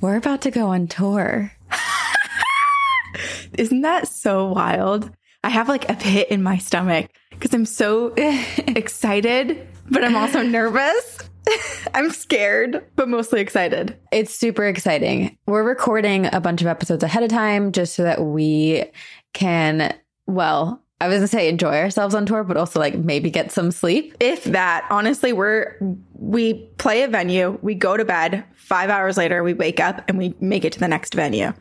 We're about to go on tour. Isn't that so wild? I have like a pit in my stomach because I'm so excited, but I'm also nervous. I'm scared, but mostly excited. It's super exciting. We're recording a bunch of episodes ahead of time just so that we can, well, I was gonna say enjoy ourselves on tour, but also like maybe get some sleep. If that, honestly, we're we play a venue, we go to bed, five hours later, we wake up and we make it to the next venue.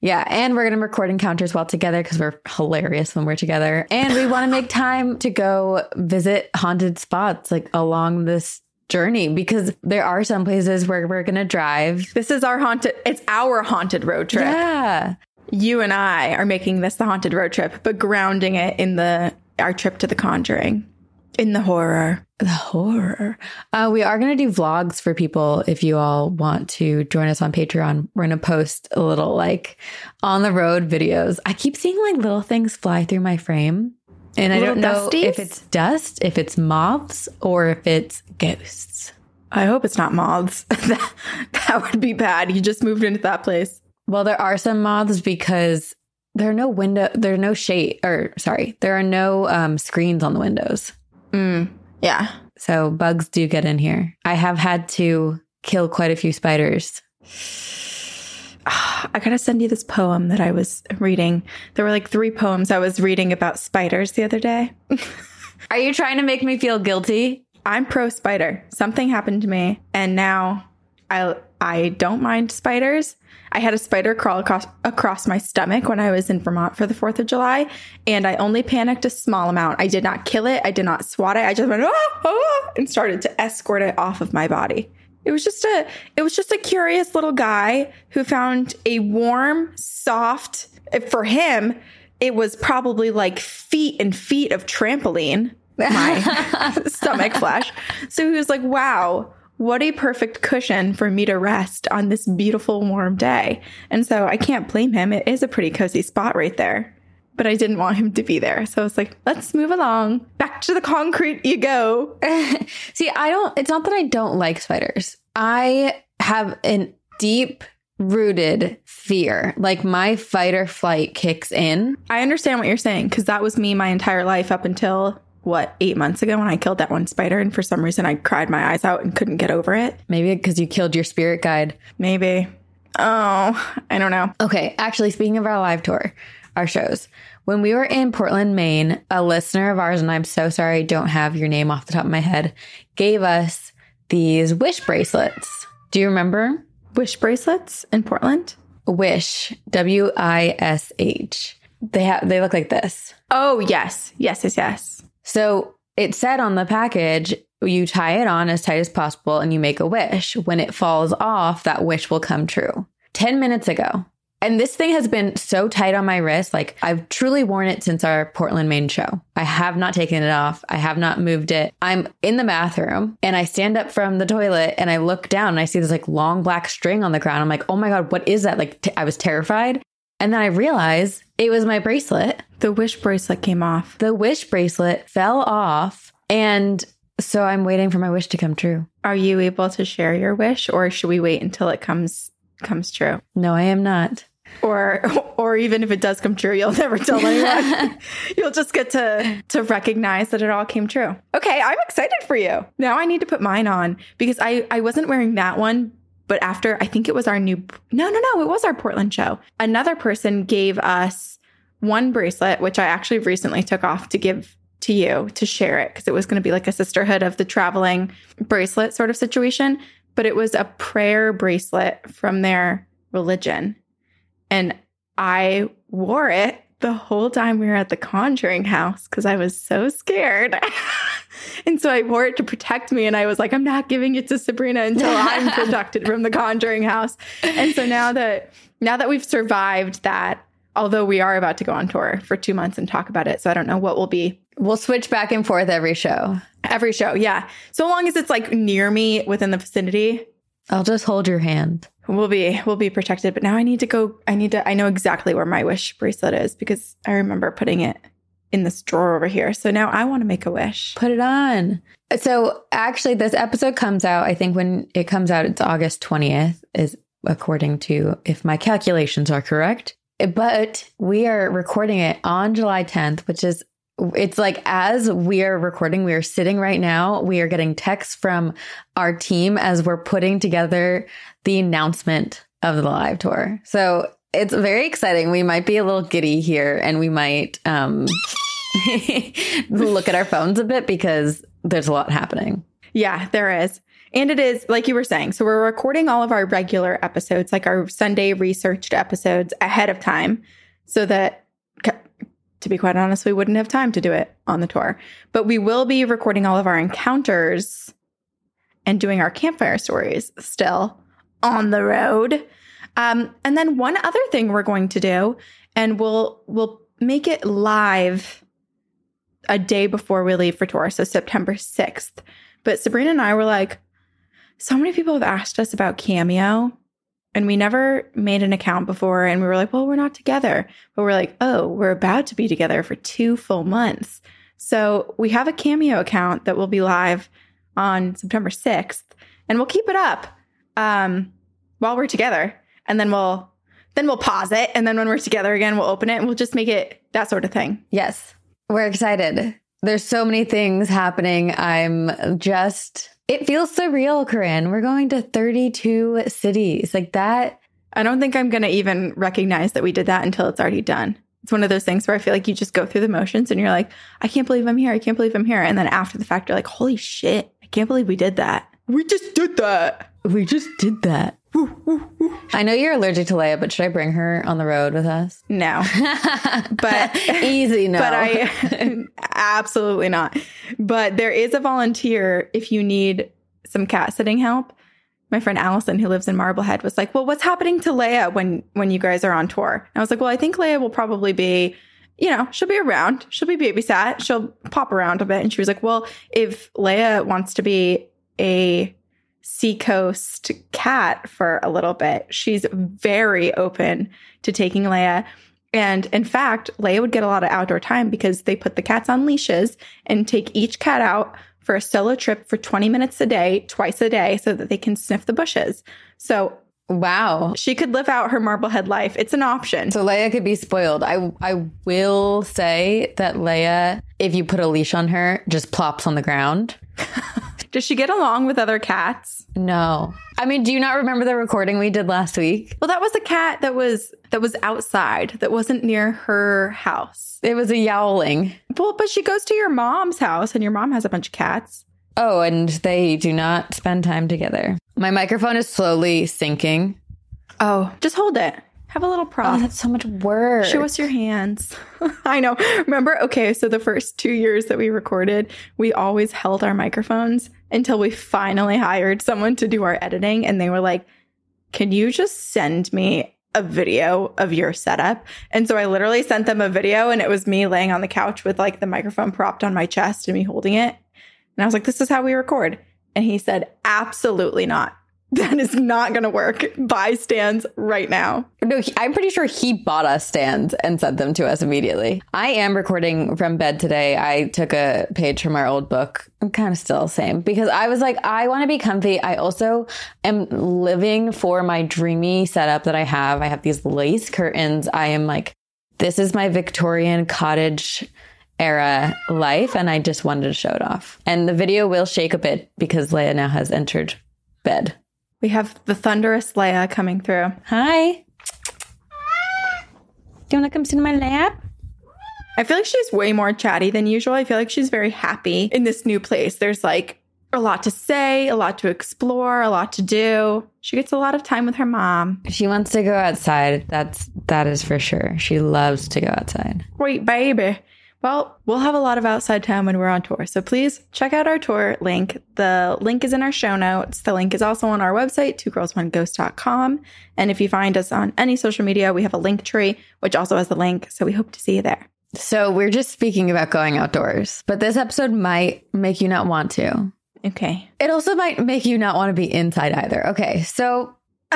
Yeah, and we're gonna record encounters while together because we're hilarious when we're together, and we want to make time to go visit haunted spots like along this journey because there are some places where we're gonna drive. This is our haunted. It's our haunted road trip. Yeah, you and I are making this the haunted road trip, but grounding it in the our trip to the Conjuring, in the horror. The horror. Uh, we are going to do vlogs for people if you all want to join us on Patreon. We're going to post a little like on the road videos. I keep seeing like little things fly through my frame. And Little I don't know dusties? if it's dust, if it's moths, or if it's ghosts. I hope it's not moths. that, that would be bad. You just moved into that place. Well, there are some moths because there are no window, there are no shade, or sorry, there are no um, screens on the windows. Yeah. So bugs do get in here. I have had to kill quite a few spiders. I gotta send you this poem that I was reading. There were like three poems I was reading about spiders the other day. Are you trying to make me feel guilty? I'm pro spider. Something happened to me, and now I I don't mind spiders. I had a spider crawl across across my stomach when I was in Vermont for the Fourth of July, and I only panicked a small amount. I did not kill it. I did not swat it. I just went ah, ah, and started to escort it off of my body. It was just a it was just a curious little guy who found a warm, soft. For him, it was probably like feet and feet of trampoline. My stomach flesh. So he was like, "Wow." What a perfect cushion for me to rest on this beautiful warm day. And so I can't blame him. It is a pretty cozy spot right there. But I didn't want him to be there. So I was like, let's move along. Back to the concrete you go. See, I don't, it's not that I don't like spiders. I have an deep rooted fear. Like my fight or flight kicks in. I understand what you're saying because that was me my entire life up until what, eight months ago when I killed that one spider. And for some reason, I cried my eyes out and couldn't get over it. Maybe because you killed your spirit guide. Maybe. Oh, I don't know. Okay, actually, speaking of our live tour, our shows, when we were in Portland, Maine, a listener of ours, and I'm so sorry I don't have your name off the top of my head, gave us these wish bracelets. Do you remember? Wish bracelets in Portland? Wish, W I S H. They have they look like this. Oh, yes. Yes, yes, yes. So it said on the package, you tie it on as tight as possible and you make a wish. When it falls off, that wish will come true. 10 minutes ago. And this thing has been so tight on my wrist. Like I've truly worn it since our Portland, Maine show. I have not taken it off. I have not moved it. I'm in the bathroom and I stand up from the toilet and I look down and I see this like long black string on the ground. I'm like, oh my God, what is that? Like t- I was terrified. And then I realized it was my bracelet. The wish bracelet came off. The wish bracelet fell off. And so I'm waiting for my wish to come true. Are you able to share your wish or should we wait until it comes comes true? No, I am not. Or or even if it does come true, you'll never tell anyone. you'll just get to to recognize that it all came true. Okay, I'm excited for you. Now I need to put mine on because I I wasn't wearing that one but after I think it was our new no no no it was our Portland show. Another person gave us one bracelet which I actually recently took off to give to you to share it because it was going to be like a sisterhood of the traveling bracelet sort of situation, but it was a prayer bracelet from their religion. And I wore it the whole time we were at the conjuring house because I was so scared. and so I wore it to protect me. And I was like, I'm not giving it to Sabrina until I'm protected from the conjuring house. And so now that now that we've survived that, although we are about to go on tour for two months and talk about it, so I don't know what will be We'll switch back and forth every show. every show. Yeah. So long as it's like near me within the vicinity, I'll just hold your hand. we'll be we'll be protected. But now I need to go. I need to. I know exactly where my wish bracelet is because I remember putting it in this drawer over here. So now I want to make a wish. Put it on. So actually, this episode comes out, I think when it comes out, it's August 20th, is according to if my calculations are correct. But we are recording it on July 10th, which is it's like as we are recording, we are sitting right now, we are getting texts from our team as we're putting together the announcement of the live tour. So it's very exciting. We might be a little giddy here and we might um, look at our phones a bit because there's a lot happening. Yeah, there is. And it is, like you were saying, so we're recording all of our regular episodes, like our Sunday researched episodes ahead of time so that, to be quite honest, we wouldn't have time to do it on the tour. But we will be recording all of our encounters and doing our campfire stories still on the road. Um, and then one other thing we're going to do, and we'll we'll make it live a day before we leave for tour, so September 6th. But Sabrina and I were like, so many people have asked us about Cameo, and we never made an account before. And we were like, well, we're not together. But we're like, oh, we're about to be together for two full months. So we have a Cameo account that will be live on September 6th, and we'll keep it up um, while we're together. And then we'll then we'll pause it. And then when we're together again, we'll open it and we'll just make it that sort of thing. Yes. We're excited. There's so many things happening. I'm just, it feels surreal, Corinne. We're going to 32 cities like that. I don't think I'm going to even recognize that we did that until it's already done. It's one of those things where I feel like you just go through the motions and you're like, I can't believe I'm here. I can't believe I'm here. And then after the fact, you're like, holy shit, I can't believe we did that. We just did that. We just did that. I know you're allergic to Leia, but should I bring her on the road with us? No. but easy no. But I absolutely not. But there is a volunteer if you need some cat sitting help. My friend Allison, who lives in Marblehead, was like, "Well, what's happening to Leia when when you guys are on tour?" And I was like, "Well, I think Leia will probably be." you know, she'll be around. She'll be babysat. She'll pop around a bit. And she was like, well, if Leia wants to be a seacoast cat for a little bit. She's very open to taking Leia. And in fact, Leia would get a lot of outdoor time because they put the cats on leashes and take each cat out for a solo trip for 20 minutes a day, twice a day, so that they can sniff the bushes. So Wow. She could live out her Marblehead life. It's an option. So Leia could be spoiled. I I will say that Leia, if you put a leash on her, just plops on the ground. Does she get along with other cats? No. I mean, do you not remember the recording we did last week? Well, that was a cat that was that was outside, that wasn't near her house. It was a yowling. Well, but she goes to your mom's house and your mom has a bunch of cats. Oh, and they do not spend time together. My microphone is slowly sinking. Oh, just hold it. Have a little prop. Oh, that's so much work. Show us your hands. I know. Remember? Okay, so the first two years that we recorded, we always held our microphones until we finally hired someone to do our editing. And they were like, Can you just send me a video of your setup? And so I literally sent them a video, and it was me laying on the couch with like the microphone propped on my chest and me holding it. And I was like, This is how we record. And he said, Absolutely not. That is not going to work. Buy stands right now. No, he, I'm pretty sure he bought us stands and sent them to us immediately. I am recording from bed today. I took a page from our old book. I'm kind of still the same because I was like, I want to be comfy. I also am living for my dreamy setup that I have. I have these lace curtains. I am like, this is my Victorian cottage era life. And I just wanted to show it off. And the video will shake a bit because Leia now has entered bed. We have the thunderous Leia coming through. Hi. Do you want to come sit in my lap? I feel like she's way more chatty than usual. I feel like she's very happy in this new place. There's like a lot to say, a lot to explore, a lot to do. She gets a lot of time with her mom. She wants to go outside. That's that is for sure. She loves to go outside. Wait, baby. Well, we'll have a lot of outside time when we're on tour. So please check out our tour link. The link is in our show notes. The link is also on our website, twogirlsoneghost.com. And if you find us on any social media, we have a link tree, which also has the link. So we hope to see you there. So we're just speaking about going outdoors, but this episode might make you not want to. Okay. It also might make you not want to be inside either. Okay. So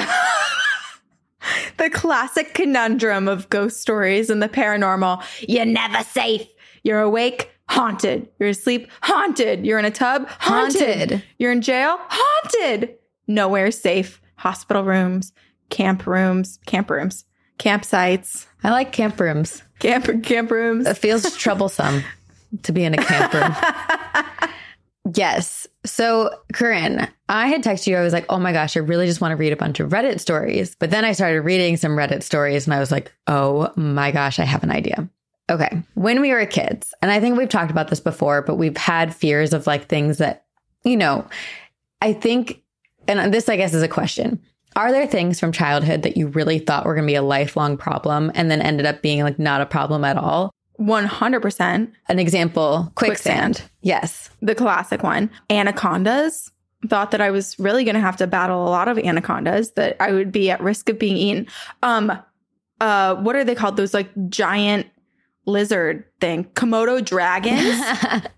the classic conundrum of ghost stories and the paranormal. You're never safe You're awake, haunted. You're asleep, haunted. You're in a tub, haunted. Haunted. You're in jail, haunted. Nowhere safe. Hospital rooms, camp rooms, camp rooms, campsites, I like camp rooms. camp camp rooms. It feels troublesome to be in a camp room. yes. So, Corinne, I had texted you. I was like, oh my gosh, I really just want to read a bunch of Reddit stories. But then I started reading some Reddit stories and I was like, oh my gosh, I have an idea. Okay. When we were kids, and I think we've talked about this before, but we've had fears of like things that, you know, I think, and this I guess is a question. Are there things from childhood that you really thought were going to be a lifelong problem and then ended up being like not a problem at all? 100%. An example, quicksand. Quicksand. Yes. The classic one. Anacondas. Thought that I was really going to have to battle a lot of anacondas, that I would be at risk of being eaten. Um, uh, what are they called? Those like giant lizard thing, Komodo dragons.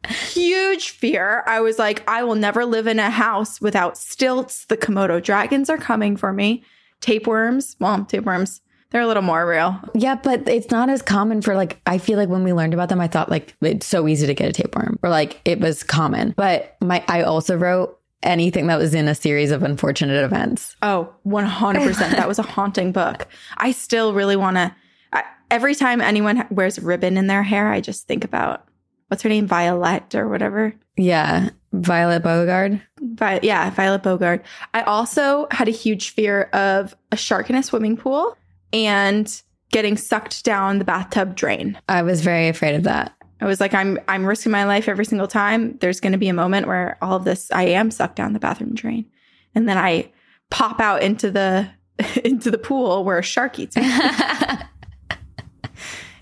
Huge fear. I was like, I will never live in a house without stilts. The Komodo dragons are coming for me. Tapeworms. Well, tapeworms. They're a little more real. yeah, but it's not as common for like, I feel like when we learned about them, I thought like it's so easy to get a tapeworm or like it was common. But my, I also wrote anything that was in a series of unfortunate events. Oh, 100%. that was a haunting book. I still really want to. Every time anyone wears a ribbon in their hair, I just think about what's her name? Violet or whatever. Yeah. Violet Beauregard. Vi- yeah, Violet Bogart. I also had a huge fear of a shark in a swimming pool and getting sucked down the bathtub drain. I was very afraid of that. I was like, I'm I'm risking my life every single time. There's going to be a moment where all of this, I am sucked down the bathroom drain, and then I pop out into the into the pool where a shark eats me.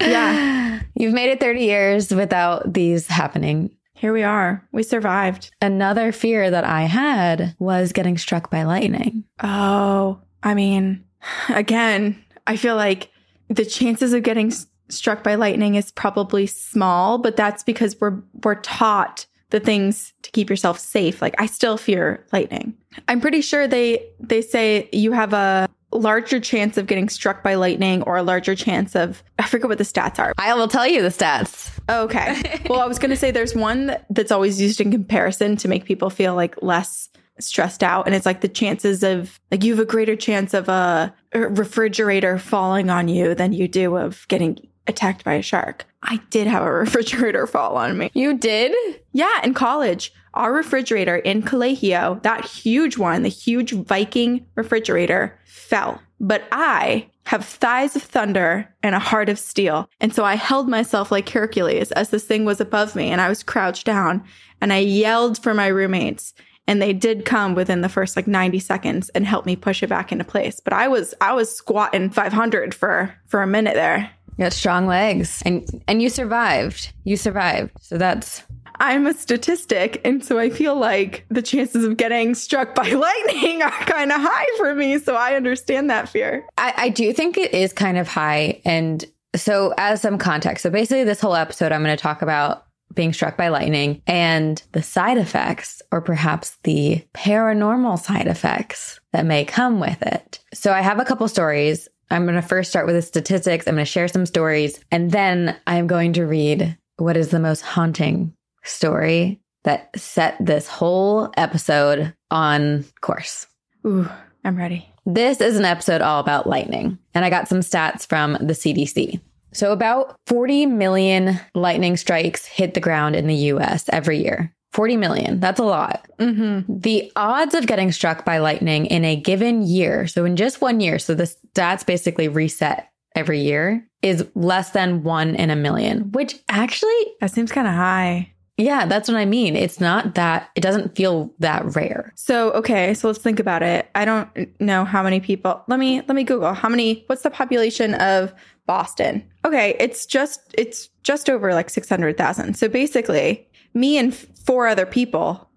yeah, You've made it 30 years without these happening. here we are. We survived. Another fear that I had was getting struck by lightning. Oh, I mean, again, I feel like the chances of getting s- struck by lightning is probably small, but that's because we're we're taught the things to keep yourself safe. Like I still fear lightning. I'm pretty sure they they say you have a larger chance of getting struck by lightning or a larger chance of I forget what the stats are. I will tell you the stats. Okay. well, I was going to say there's one that's always used in comparison to make people feel like less stressed out. And it's like the chances of, like, you have a greater chance of a, a refrigerator falling on you than you do of getting attacked by a shark. I did have a refrigerator fall on me. You did? Yeah, in college, our refrigerator in Colegio, that huge one, the huge Viking refrigerator, fell. But I have thighs of thunder and a heart of steel. And so I held myself like Hercules as this thing was above me and I was crouched down and I yelled for my roommates. And they did come within the first like 90 seconds and help me push it back into place. But I was I was squatting 500 for for a minute there. You got strong legs. And and you survived. You survived. So that's I'm a statistic, and so I feel like the chances of getting struck by lightning are kind of high for me. So I understand that fear. I, I do think it is kind of high. And so, as some context, so basically, this whole episode, I'm going to talk about being struck by lightning and the side effects, or perhaps the paranormal side effects that may come with it. So, I have a couple stories. I'm going to first start with the statistics. I'm going to share some stories, and then I'm going to read what is the most haunting story that set this whole episode on course. Ooh, I'm ready. This is an episode all about lightning, and I got some stats from the CDC. So, about 40 million lightning strikes hit the ground in the US every year. 40 million, that's a lot. Mm-hmm. The odds of getting struck by lightning in a given year, so in just one year, so the stats basically reset every year, is less than one in a million, which actually, That seems kind of high. yeah, that's what I mean. It's not that, it doesn't feel that rare. So okay, so let's think about it. I don't know how many people. Let me let me Google how many. What's the population of Boston? Okay, it's just it's just over like six hundred thousand. So basically, me and four other people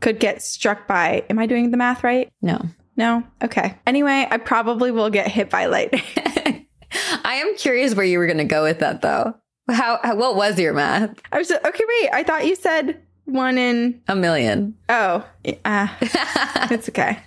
could get struck by. Am I doing the math right? No. No. Okay. Anyway, I probably will get hit by lightning. I am curious where you were going to go with that though. How, how what was your math? I was okay. Wait, I thought you said one in. A million. Oh, uh, it's okay.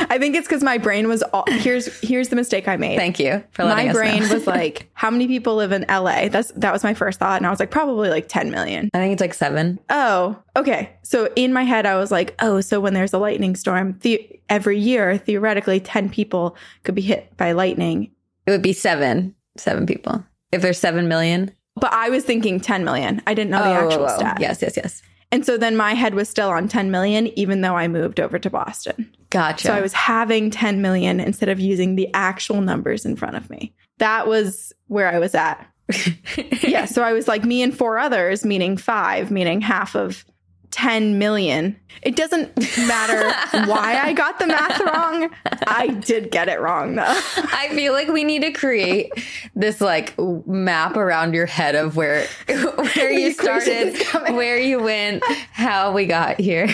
I think it's because my brain was all, here's here's the mistake I made. Thank you for letting my brain was like, how many people live in LA? That's that was my first thought, and I was like, probably like 10 million. I think it's like seven. Oh, okay. So in my head, I was like, oh, so when there's a lightning storm, the- every year, theoretically, 10 people could be hit by lightning. It would be seven. Seven people. If there's seven million. But I was thinking 10 million. I didn't know the oh, actual oh, stat. Yes, yes, yes. And so then my head was still on 10 million, even though I moved over to Boston. Gotcha. So I was having 10 million instead of using the actual numbers in front of me. That was where I was at. yeah. So I was like, me and four others, meaning five, meaning half of 10 million. It doesn't matter why I got the math wrong. I did get it wrong though. I feel like we need to create this like map around your head of where where you started, where you went, how we got here.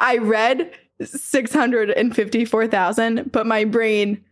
I read 654,000, but my brain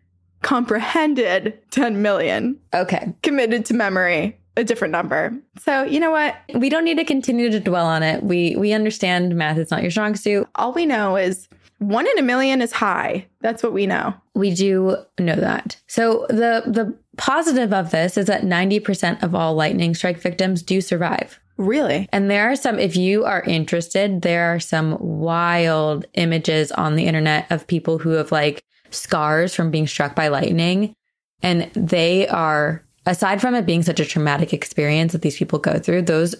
comprehended 10 million, okay. committed to memory a different number. So, you know what? We don't need to continue to dwell on it. We we understand math is not your strong suit. All we know is one in a million is high. That's what we know. We do know that. So the the positive of this is that 90% of all lightning strike victims do survive. Really? And there are some, if you are interested, there are some wild images on the internet of people who have like scars from being struck by lightning. And they are, aside from it being such a traumatic experience that these people go through, those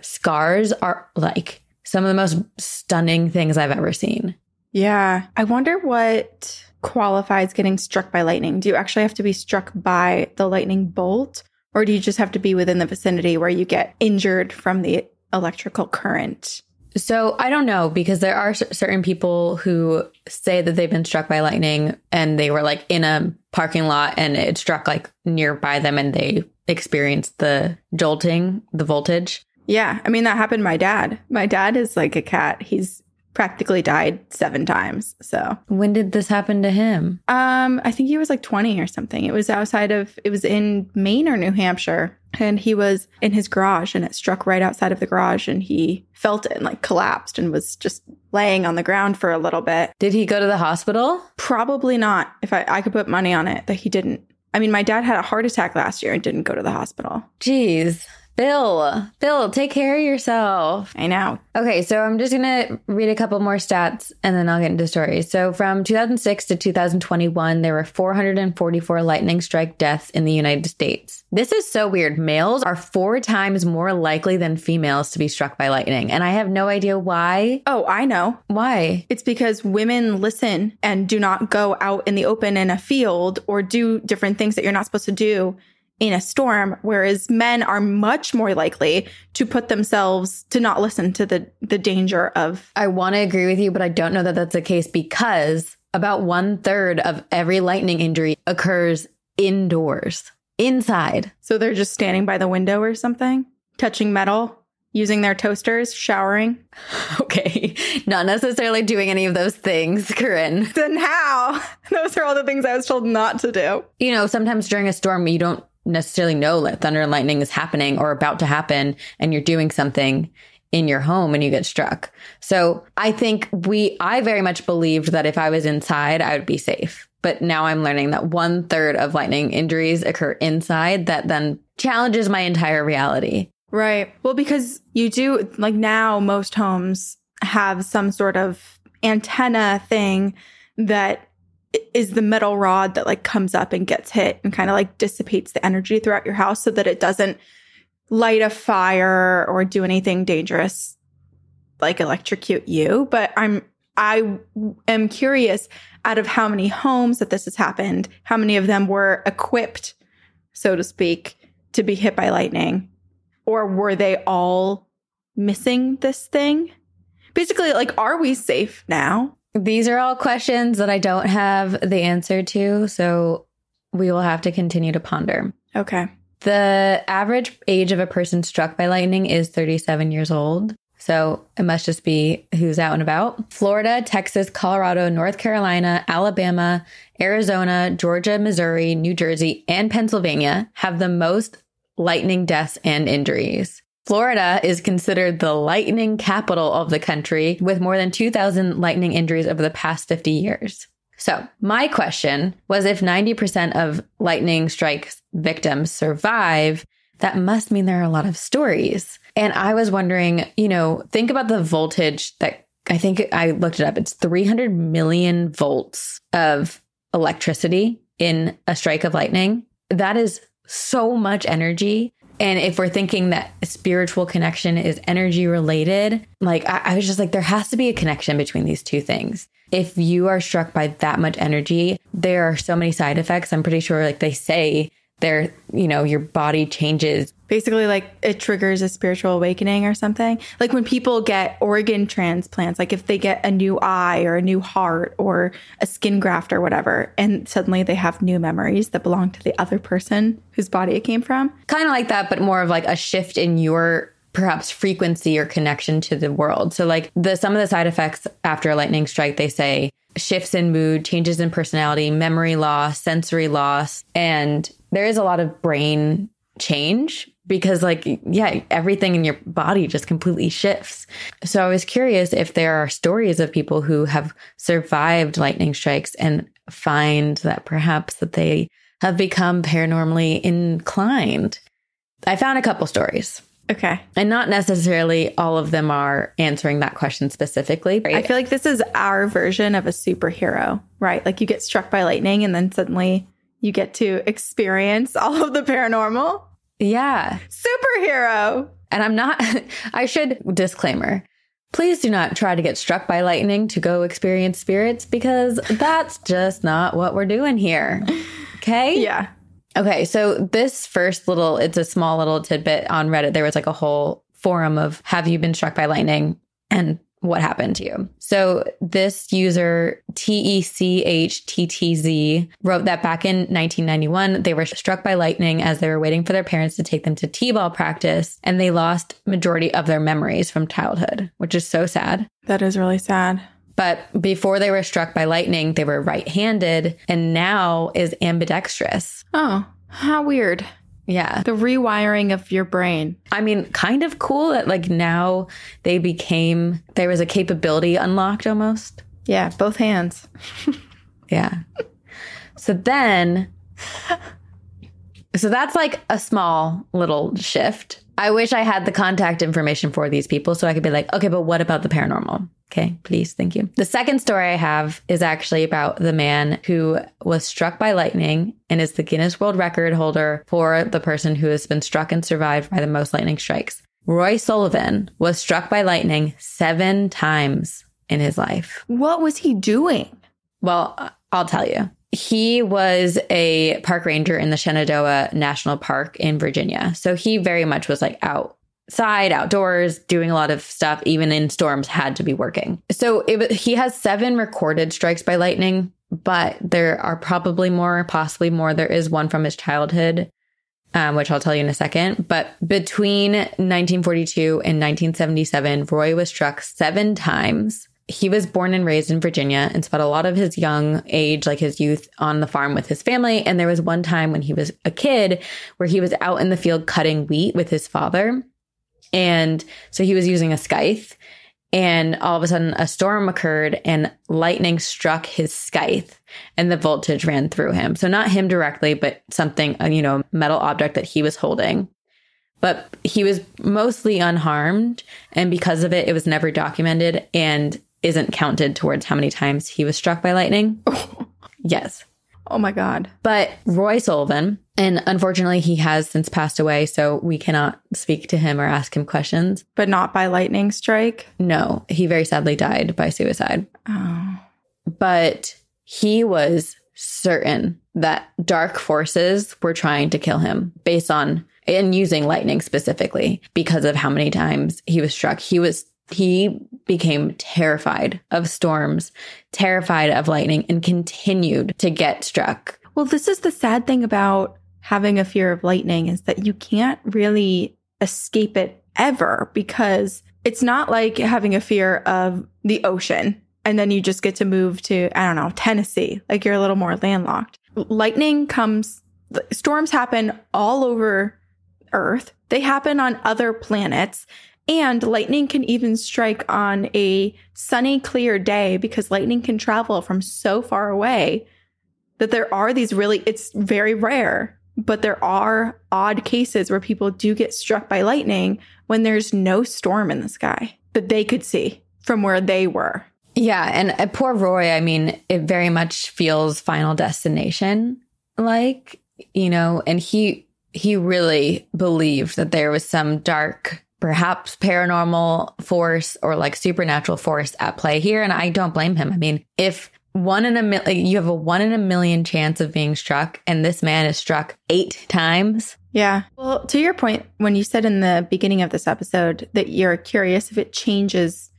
scars are like some of the most stunning things I've ever seen. Yeah. I wonder what qualifies getting struck by lightning. Do you actually have to be struck by the lightning bolt, or do you just have to be within the vicinity where you get injured from the electrical current? So I don't know because there are certain people who say that they've been struck by lightning and they were like in a parking lot and it struck like nearby them and they experienced the jolting, the voltage. Yeah. I mean, that happened to my dad. My dad is like a cat. He's practically died seven times. So, When did this happen to him? um, I think he was like 20 or something. It was outside of, it was in Maine or New Hampshire. And he was in his garage and it struck right outside of the garage and he felt it and like collapsed and was just laying on the ground for a little bit. Did he go to the hospital? Probably not. If I, I could put money on it that he didn't. I mean, my dad had a heart attack last year and didn't go to the hospital. Jeez. Bill, Bill, take care of yourself. I know. Okay, so I'm just gonna read a couple more stats and then I'll get into stories. So from 2006 to 2021, there were 444 lightning strike deaths in the United States. This is so weird. Males are four times more likely than females to be struck by lightning, and I have no idea why. Oh, I know. Why? It's because women listen and do not go out in the open in a field or do different things that you're not supposed to do in a storm, whereas men are much more likely to put themselves to not listen to the the danger of I want to agree with you, but I don't know that that's the case because about one third of every lightning injury occurs indoors, inside. so they're just standing by the window or something, touching metal, using their toasters, showering. Okay. Not necessarily doing any of those things, Corinne. Then how? Those are all the things I was told not to do. You know, sometimes during a storm, you don't necessarily know that thunder and lightning is happening or about to happen, and you're doing something in your home and you get struck. So I think we, I very much believed that if I was inside, I would be safe. But now I'm learning that one third of lightning injuries occur inside that then challenges my entire reality. Right. Well, because you do, like now, most homes have some sort of antenna thing that is the metal rod that like comes up and gets hit and kind of like dissipates the energy throughout your house so that it doesn't light a fire or do anything dangerous like electrocute you. But I'm, I am curious out of how many homes that this has happened, how many of them were equipped, so to speak, to be hit by lightning or were they all missing this thing? Basically, like, are we safe now? These are all questions that I don't have the answer to. So we will have to continue to ponder. Okay. The average age of a person struck by lightning is 37 years old. So it must just be who's out and about. Florida, Texas, Colorado, North Carolina, Alabama, Arizona, Georgia, Missouri, New Jersey, and Pennsylvania have the most lightning deaths and injuries. Florida is considered the lightning capital of the country with more than 2,000 lightning injuries over the past 50 years. So, my question was if 90% of lightning strike victims survive, that must mean there are a lot of stories. And I was wondering, you know, think about the voltage that I think I looked it up. It's 300 million volts of electricity in a strike of lightning. That is so much energy. And if we're thinking that spiritual connection is energy related, like I, I, was just like, there has to be a connection between these two things. If you are struck by that much energy, there are so many side effects. I'm pretty sure, like they say, there, you know, your body changes. Basically, like it triggers a spiritual awakening or something. Like when people get organ transplants, like if they get a new eye or a new heart or a skin graft or whatever, and suddenly they have new memories that belong to the other person whose body it came from. Kind of like that, but more of like a shift in your perhaps frequency or connection to the world. So like the some of the side effects after a lightning strike, they say shifts in mood, changes in personality, memory loss, sensory loss, and there is a lot of brain change because like yeah everything in your body just completely shifts. So i was curious if there are stories of people who have survived lightning strikes and find that perhaps that they have become paranormally inclined. I found a couple stories. Okay. And not necessarily all of them are answering that question specifically. I feel like this is our version of a superhero right? Like you get struck by lightning and then suddenly you get to experience all of the paranormal. Yeah. Superhero. And I'm not, I should disclaimer. Please do not try to get struck by lightning to go experience spirits because that's just not what we're doing here. Okay. Yeah. Okay. So, this first little, it's a small little tidbit on Reddit. There was like a whole forum of have you been struck by lightning? And what happened to you. So this user TECHTTZ wrote that back in 1991, they were struck by lightning as they were waiting for their parents to take them to T-ball practice and they lost majority of their memories from childhood, which is so sad. That is really sad. But before they were struck by lightning, they were right-handed and now is ambidextrous. Oh, how weird. Yeah. The rewiring of your brain. I mean, kind of cool that like now they became, there was a capability unlocked almost. Yeah, both hands. yeah. So then, so that's like a small little shift. I wish I had the contact information for these people so I could be like, okay, but what about the paranormal? Okay, please. Thank you. The second story I have is actually about the man who was struck by lightning and is the Guinness World Record holder for the person who has been struck and survived by the most lightning strikes. Roy Sullivan was struck by lightning seven times in his life. What was he doing? Well, I'll tell you. He was a park ranger in the Shenandoah National Park in Virginia. So he very much was like out outside, outdoors, doing a lot of stuff, even in storms, had to be working. So it, he has seven recorded strikes by lightning, but there are probably more, possibly more. There is one from his childhood, um, which I'll tell you in a second. But between 1942 and 1977, Roy was struck seven times. He was born and raised in Virginia and spent a lot of his young age, like his youth, on the farm with his family. And there was one time when he was a kid where he was out in the field cutting wheat with his father and so he was using a scythe and all of a sudden a storm occurred and lightning struck his scythe and the voltage ran through him. So not him directly, but something, uh, you know, metal object that he was holding. But he was mostly unharmed. And because of it, it was never documented and isn't counted towards how many times he was struck by lightning. yes. Oh my God. But Roy Sullivan, and unfortunately, he has since passed away, so we cannot speak to him or ask him questions. But not by lightning strike? No, he very sadly died by suicide. Oh. But he was certain that dark forces were trying to kill him based on and using lightning specifically because of how many times he was struck. He was he became terrified of storms, terrified of lightning, and continued to get struck. Well, this is the sad thing about having a fear of lightning is that you can't really escape it ever because it's not like having a fear of the ocean and then you just get to move to, I don't know, Tennessee. Like you're a little more landlocked. Lightning comes, storms happen all over Earth, they happen on other planets. And lightning can even strike on a sunny, clear day because lightning can travel from so far away that there are these really, it's very rare, but there are odd cases where people do get struck by lightning when there's no storm in the sky that they could see from where they were. Yeah. And uh, poor Roy, I mean, it very much feels final destination like, you know, and he, he really believed that there was some dark, perhaps paranormal force or like supernatural force at play here. And I don't blame him. I mean, if one in a million, you have a one in a million chance of being struck, and this man is struck eight times. Yeah. Well, to your point, when you said in the beginning of this episode that you're curious if it changes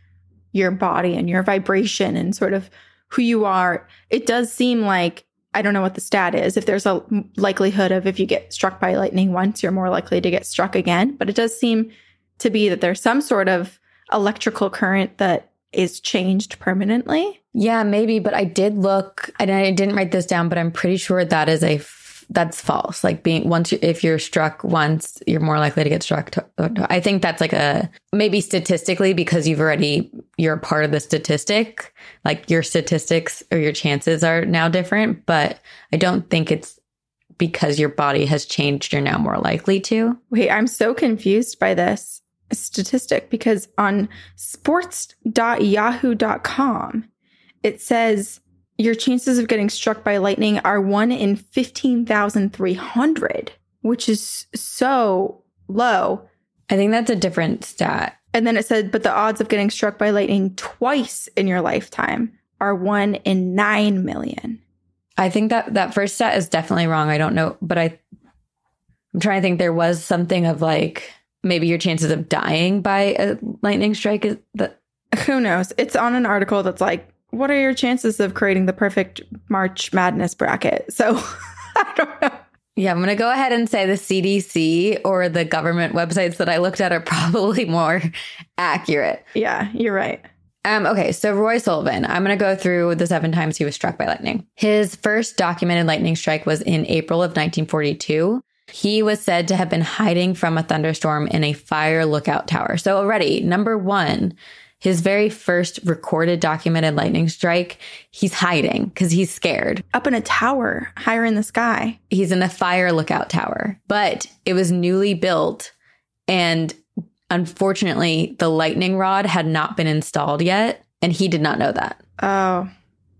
your body and your vibration and sort of who you are, it does seem like I don't know what the stat is. If there's a likelihood of if you get struck by lightning once, you're more likely to get struck again. But it does seem to be that there's some sort of electrical current that is changed permanently. Yeah, maybe, but I did look and I didn't write this down, but I'm pretty sure that is a that's false. Like being once you, if you're struck once, you're more likely to get struck. To, I think that's like a maybe statistically because you've already you're part of the statistic. Like your statistics or your chances are now different, but I don't think it's because your body has changed. You're now more likely to. Wait, I'm so confused by this statistic because on sports.yahoo.com it says your chances of getting struck by lightning are 1 in 15,300, which is so low. I think that's a different stat. And then it said, but the odds of getting struck by lightning twice in your lifetime are 1 in 9 million. I think that that first stat is definitely wrong. I don't know, but I I'm trying to think there was something of like maybe your chances of dying by a lightning strike is that who knows? It's on an article that's like what are your chances of creating the perfect March Madness bracket? So I don't know. Yeah, I'm going to go ahead and say the CDC or the government websites that I looked at are probably more accurate. Yeah, you're right. Um, okay, so Roy Sullivan, I'm going to go through the seven times he was struck by lightning. His first documented lightning strike was in April of 1942. He was said to have been hiding from a thunderstorm in a fire lookout tower. So already, number one, his very first recorded documented lightning strike, he's hiding because he's scared. Up in a tower higher in the sky. He's in a fire lookout tower, but it was newly built. And unfortunately, the lightning rod had not been installed yet. And he did not know that. Oh,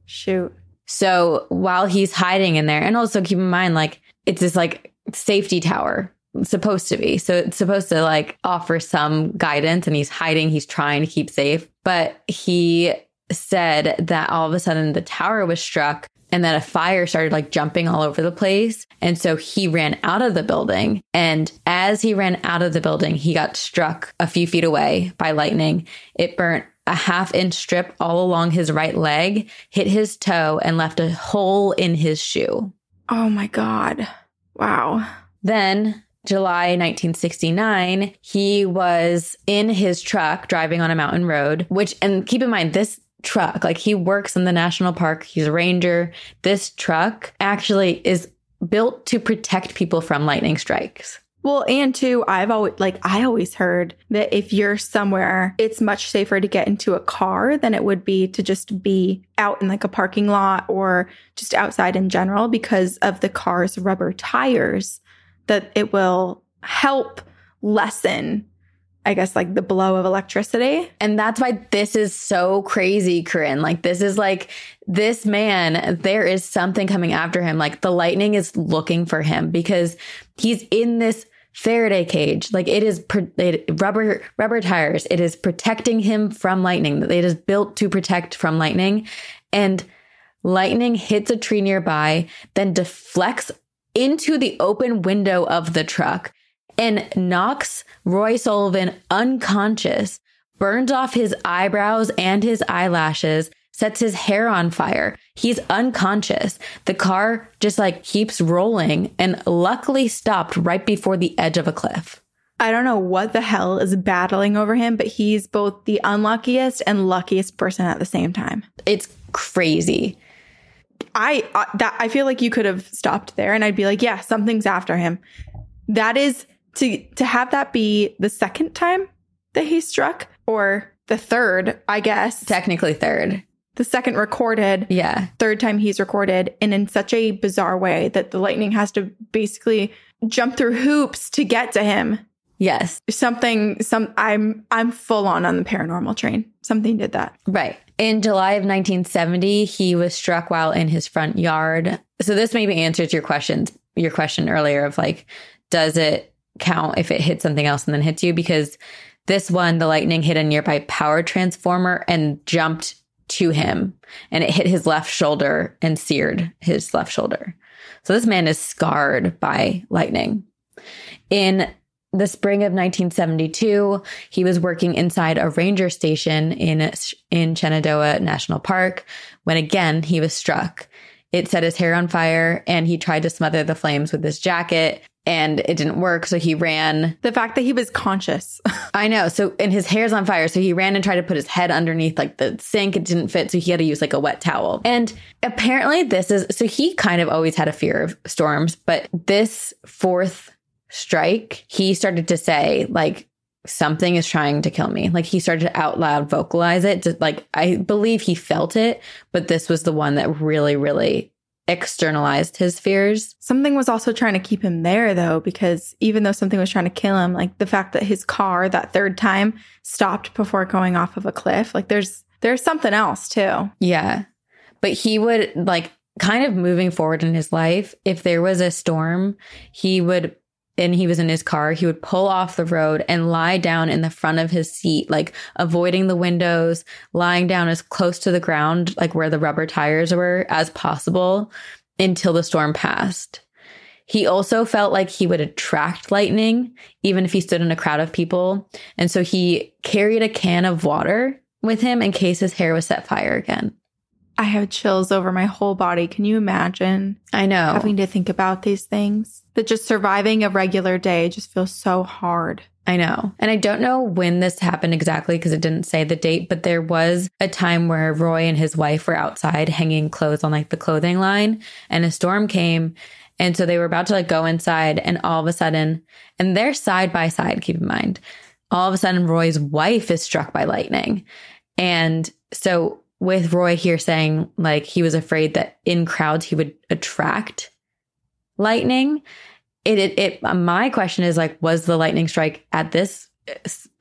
shoot. So while he's hiding in there, and also keep in mind, like, it's this like safety tower supposed to be. So it's supposed to like offer some guidance and he's hiding, he's trying to keep safe. But he said that all of a sudden the tower was struck and that a fire started like jumping all over the place. And so he ran out of the building. And as he ran out of the building, he got struck a few feet away by lightning. It burnt a half inch strip all along his right leg, hit his toe, and left a hole in his shoe. Oh my God. Wow. Then July 1969, he was in his truck driving on a mountain road, which, and keep in mind, this truck, like he works in the national park, he's a ranger. This truck actually is built to protect people from lightning strikes. Well, and too, I've always like I always heard that if you're somewhere, it's much safer to get into a car than it would be to just be out in like a parking lot or just outside in general because of the car's rubber tires that it will help lessen I guess like the blow of electricity. And that's why this is so crazy, Corinne. Like this is like this man, there is something coming after him. Like the lightning is looking for him because he's in this Faraday cage. Like it is it, rubber rubber tires. It is protecting him from lightning. It is built to protect from lightning. And lightning hits a tree nearby, then deflects into the open window of the truck and knocks Roy Sullivan unconscious, burns off his eyebrows and his eyelashes, sets his hair on fire. He's unconscious. The car just like keeps rolling and luckily stopped right before the edge of a cliff. I don't know what the hell is battling over him, but he's both the unluckiest and luckiest person at the same time. It's crazy. I uh, that I feel like you could have stopped there and I'd be like, yeah, something's after him. That is to to have that be the second time that he struck or the third, I guess. Technically third. The second recorded, Yeah. third time he's recorded, and in such a bizarre way that the lightning has to basically jump through hoops to get to him. Yes. Something, some, I'm, I'm full on on the paranormal train. Something did that. Right. In July of 1970, he was struck while in his front yard. So this maybe answers your questions, your question earlier of like, does it count if it hits something else and then hits you? Because this one, the lightning hit a nearby power transformer and jumped to him and it hit his left shoulder and seared his left shoulder. So this man is scarred by lightning. In the spring of 1972, he was working inside a ranger station in in Shenandoah National Park when again he was struck. It set his hair on fire and he tried to smother the flames with his jacket and it didn't work so he ran. The fact that he was conscious. I know. So and his hair's on fire so he ran and tried to put his head underneath like the sink it didn't fit so he had to use like a wet towel. And apparently this is so he kind of always had a fear of storms, but this fourth strike, he started to say, like, something is trying to kill me. Like, he started to out loud vocalize it. To, like, I believe he felt it, but this was the one that really, really externalized his fears. something was also trying to keep him there though, because even though something was trying to kill him, like the fact that his car that third time stopped before going off of a cliff, like there's, there's something else too. Yeah. But he would, like, kind of moving forward in his life, if there was a storm, he would and he was in his car, he would pull off the road and lie down in the front of his seat, like avoiding the windows, lying down as close to the ground, like where the rubber tires were, as possible until the storm passed. He also felt like he would attract lightning, even if he stood in a crowd of people. And so he carried a can of water with him in case his hair was set fire again. I have chills over my whole body. Can you imagine I know. having to think about these things? That just surviving a regular day just feels so hard. I know. And I don't know when this happened exactly because it didn't say the date, but there was a time where Roy and his wife were outside hanging clothes on like the clothing line and a storm came. And so they were about to like go inside and all of a sudden, and they're side by side, keep in mind, all of a sudden Roy's wife is struck by lightning. And so with Roy here saying like he was afraid that in crowds he would attract lightning, it, it, it my question is like was the lightning strike at this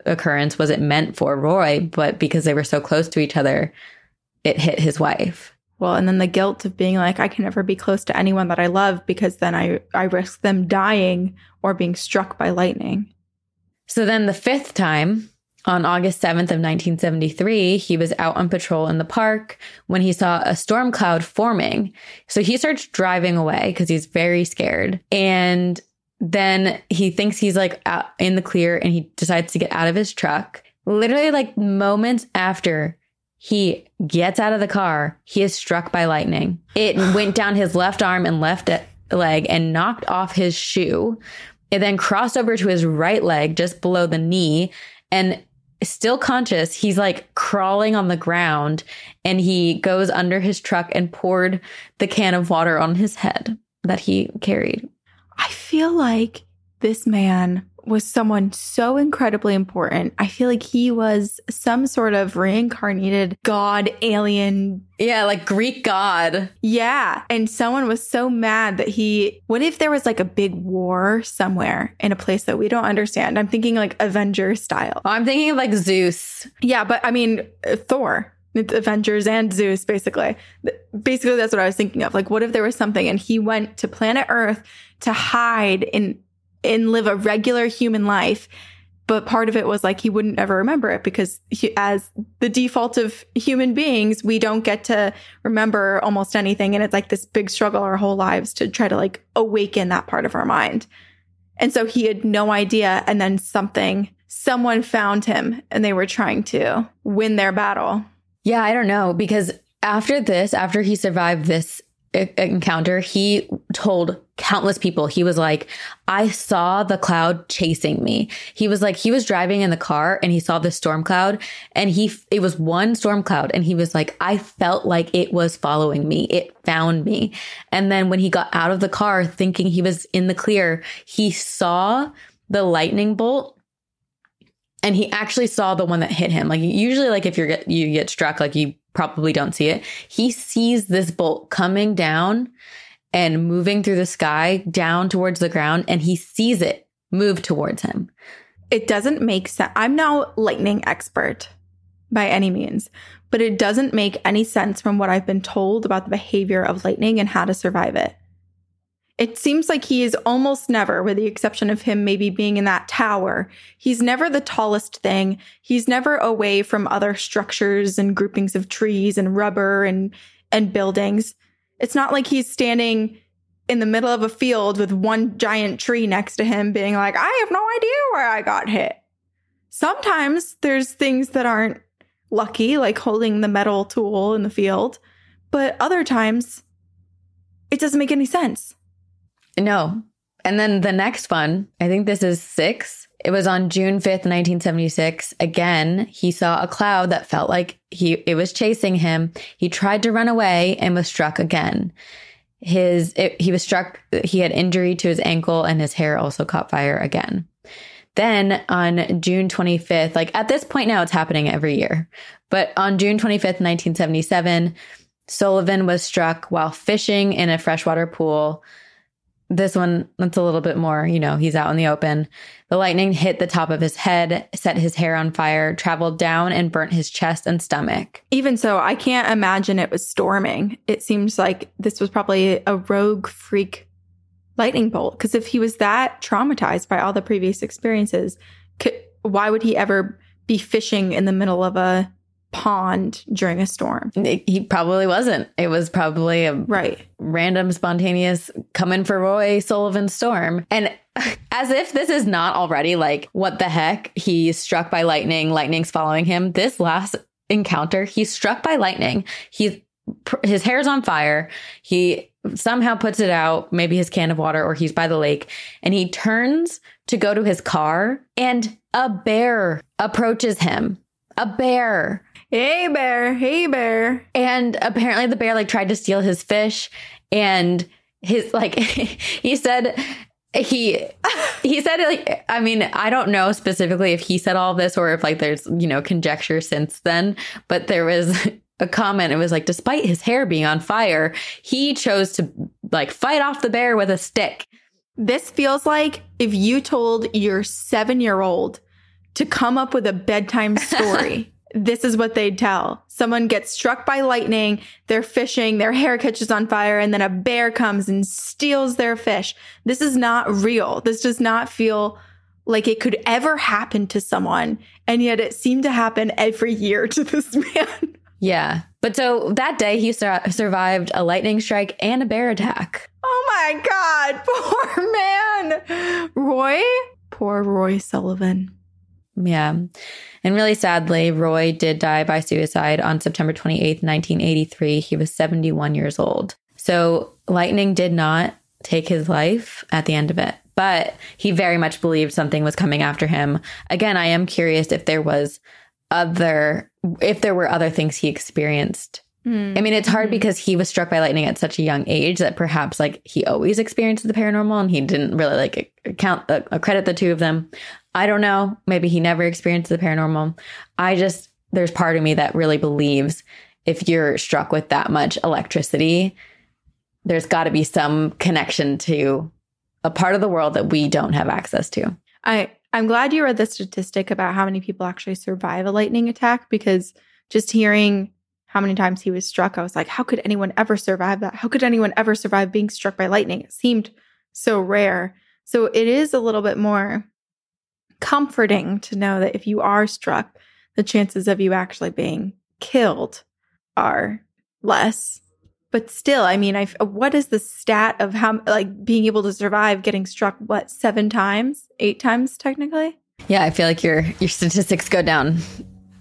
occurrence was it meant for roy? But because they were so close to each other it hit his wife. Well, and then the guilt of being like, I can never be close to anyone that I love because then I, I risk them dying or being struck by lightning. so then the fifth time on august 7th of 1973 he was out on patrol in the park when he saw a storm cloud forming so he starts driving away because he's very scared and then he thinks he's like out in the clear and he decides to get out of his truck. Literally, like moments after he gets out of the car, he is struck by lightning. It went down his left arm and left uh, leg and knocked off his shoe. It then crossed over to his right leg just below the knee and still conscious, he's like crawling on the ground and he goes under his truck and poured the can of water on his head that he carried. I feel like this man was someone so incredibly important. I feel like he was some sort of reincarnated god, alien. Yeah, like Greek god. Yeah. And someone was so mad that he, what if there was like a big war somewhere in a place that we don't understand? I'm thinking like Avenger style. I'm thinking of like Zeus. Yeah. But I mean, uh, Thor. It's Avengers and Zeus, basically. Basically, that's what I was thinking of. Like, what if there was something and he went to planet Earth to hide and and live a regular human life, but part of it was like he wouldn't ever remember it because he, as the default of human beings, we don't get to remember almost anything, and it's like this big struggle our whole lives to try to like awaken that part of our mind. And so he had no idea, and then something, someone found him, and they were trying to win their battle. Yeah, I don't know because after this, after he survived this encounter, he told countless people, he was like, I saw the cloud chasing me. He was like, he was driving in the car and he saw the storm cloud and he, it was one storm cloud and he was like, I felt like it was following me. It found me. And then when he got out of the car thinking he was in the clear, he saw the lightning bolt and he actually saw the one that hit him. Like usually like if you're get, you get struck like you probably don't see it. He sees this bolt coming down and moving through the sky down towards the ground and he sees it move towards him. It doesn't make sense. I'm no lightning expert by any means, but it doesn't make any sense from what I've been told about the behavior of lightning and how to survive it. It seems like he is almost never, with the exception of him maybe being in that tower, he's never the tallest thing. He's never away from other structures and groupings of trees and rubber and, and buildings. It's not like he's standing in the middle of a field with one giant tree next to him being like, I have no idea where I got hit. Sometimes there's things that aren't lucky, like holding the metal tool in the field, but other times it doesn't make any sense. No. And then the next one, I think this is six. It was on June 5th, 1976. Again, he saw a cloud that felt like he it was chasing him. He tried to run away and was struck again. His it, he was struck he had injury to his ankle and his hair also caught fire again. Then on June 25th, like at this point now it's happening every year. But on June 25th, 1977, Sullivan was struck while fishing in a freshwater pool this one, that's a little bit more, you know, he's out in the open. The lightning hit the top of his head, set his hair on fire, traveled down and burnt his chest and stomach. Even so, I can't imagine it was storming. It seems like this was probably a rogue freak lightning bolt. Because if he was that traumatized by all the previous experiences, could, why would he ever be fishing in the middle of a pond during a storm. He probably wasn't. It was probably a right random spontaneous coming for Roy Sullivan storm. And as if this is not already like what the heck, he's struck by lightning, lightning's following him. This last encounter, he's struck by lightning. He's his hair's on fire. He somehow puts it out, maybe his can of water or he's by the lake, and he turns to go to his car and a bear approaches him. A bear hey bear, hey bear. And apparently the bear like tried to steal his fish and his like he said he he said like I mean I don't know specifically if he said all this or if like there's you know conjecture since then but there was a comment. It was like despite his hair being on fire he chose to like fight off the bear with a stick. This feels like if you told your 7-year-old to come up with a bedtime story this is what they'd tell. Someone gets struck by lightning, they're fishing, their hair catches on fire, and then a bear comes and steals their fish. This is not real. This does not feel like it could ever happen to someone. And yet it seemed to happen every year to this man. Yeah. But so that day he sur- survived a lightning strike and a bear attack. Oh my God. Poor man. Roy? Poor Roy Sullivan. Yeah. And really sadly, Roy did die by suicide on September 28th, 1983. He was 71 years old. So lightning did not take his life at the end of it, but he very much believed something was coming after him. Again, I am curious if there was other, if there were other things he experienced I mean, it's hard mm-hmm. because he was struck by lightning at such a young age that perhaps like he always experienced the paranormal and he didn't really like account uh, credit the two of them. I don't know. Maybe he never experienced the paranormal. I just there's part of me that really believes if you're struck with that much electricity, there's got to be some connection to a part of the world that we don't have access to. I I'm glad you read the statistic about how many people actually survive a lightning attack because just hearing how many times he was struck, I was like, how could anyone ever survive that? How could anyone ever survive being struck by lightning? It seemed so rare. So it is a little bit more comforting to know that if you are struck, the chances of you actually being killed are less. But still, I mean, I what is the stat of how like being able to survive getting struck what seven times, eight times technically? Yeah, I feel like your your statistics go down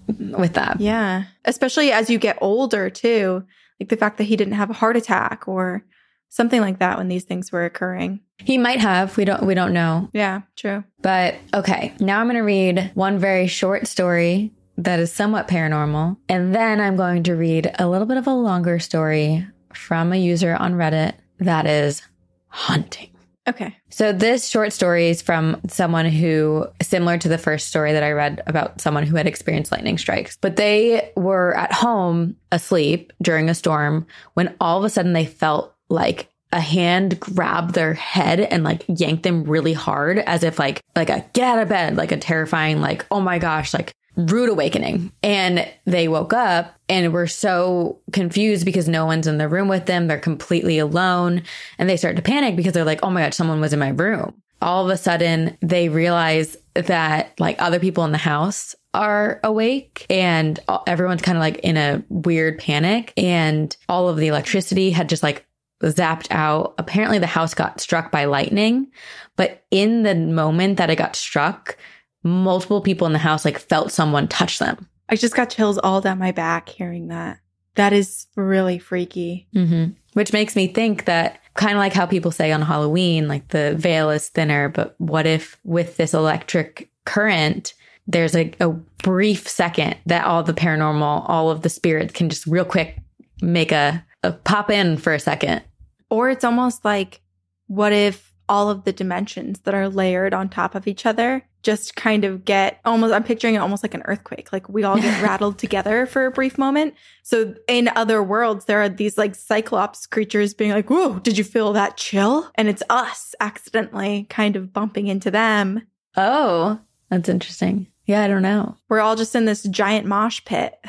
with that. Yeah. Especially as you get older too. Like the fact that he didn't have a heart attack or something like that when these things were occurring. He might have. We don't we don't know. Yeah, true. But okay, now I'm going to read one very short story that is somewhat paranormal, and then I'm going to read a little bit of a longer story from a user on Reddit that is haunting. Okay. So this short story is from someone who similar to the first story that I read about someone who had experienced lightning strikes. But they were at home asleep during a storm when all of a sudden they felt like a hand grabbed their head and like yanked them really hard as if like like a get out of bed, like a terrifying like oh my gosh, like rude awakening. And they woke up and were so confused because no one's in the room with them. They're completely alone. And they start to panic because they're like, oh my God, someone was in my room. All of a sudden, they realize that like other people in the house are awake and everyone's kind of like in a weird panic. And all of the electricity had just like zapped out. Apparently, the house got struck by lightning. But in the moment that it got struck, multiple people in the house like felt someone touch them. I just got chills all down my back hearing that. That is really freaky. Mm-hmm. Which makes me think that kind of like how people say on Halloween, like the veil is thinner, but what if with this electric current, there's a, a brief second that all the paranormal, all of the spirits can just real quick make a, a pop in for a second. Or it's almost like, what if all of the dimensions that are layered on top of each other just kind of get almost I'm picturing it almost like an earthquake. Like we all get rattled together for a brief moment. So in other worlds, there are these like cyclops creatures being like, Whoa, did you feel that chill? And it's us accidentally kind of bumping into them. Oh, that's interesting. Yeah, I don't know. We're all just in this giant mosh pit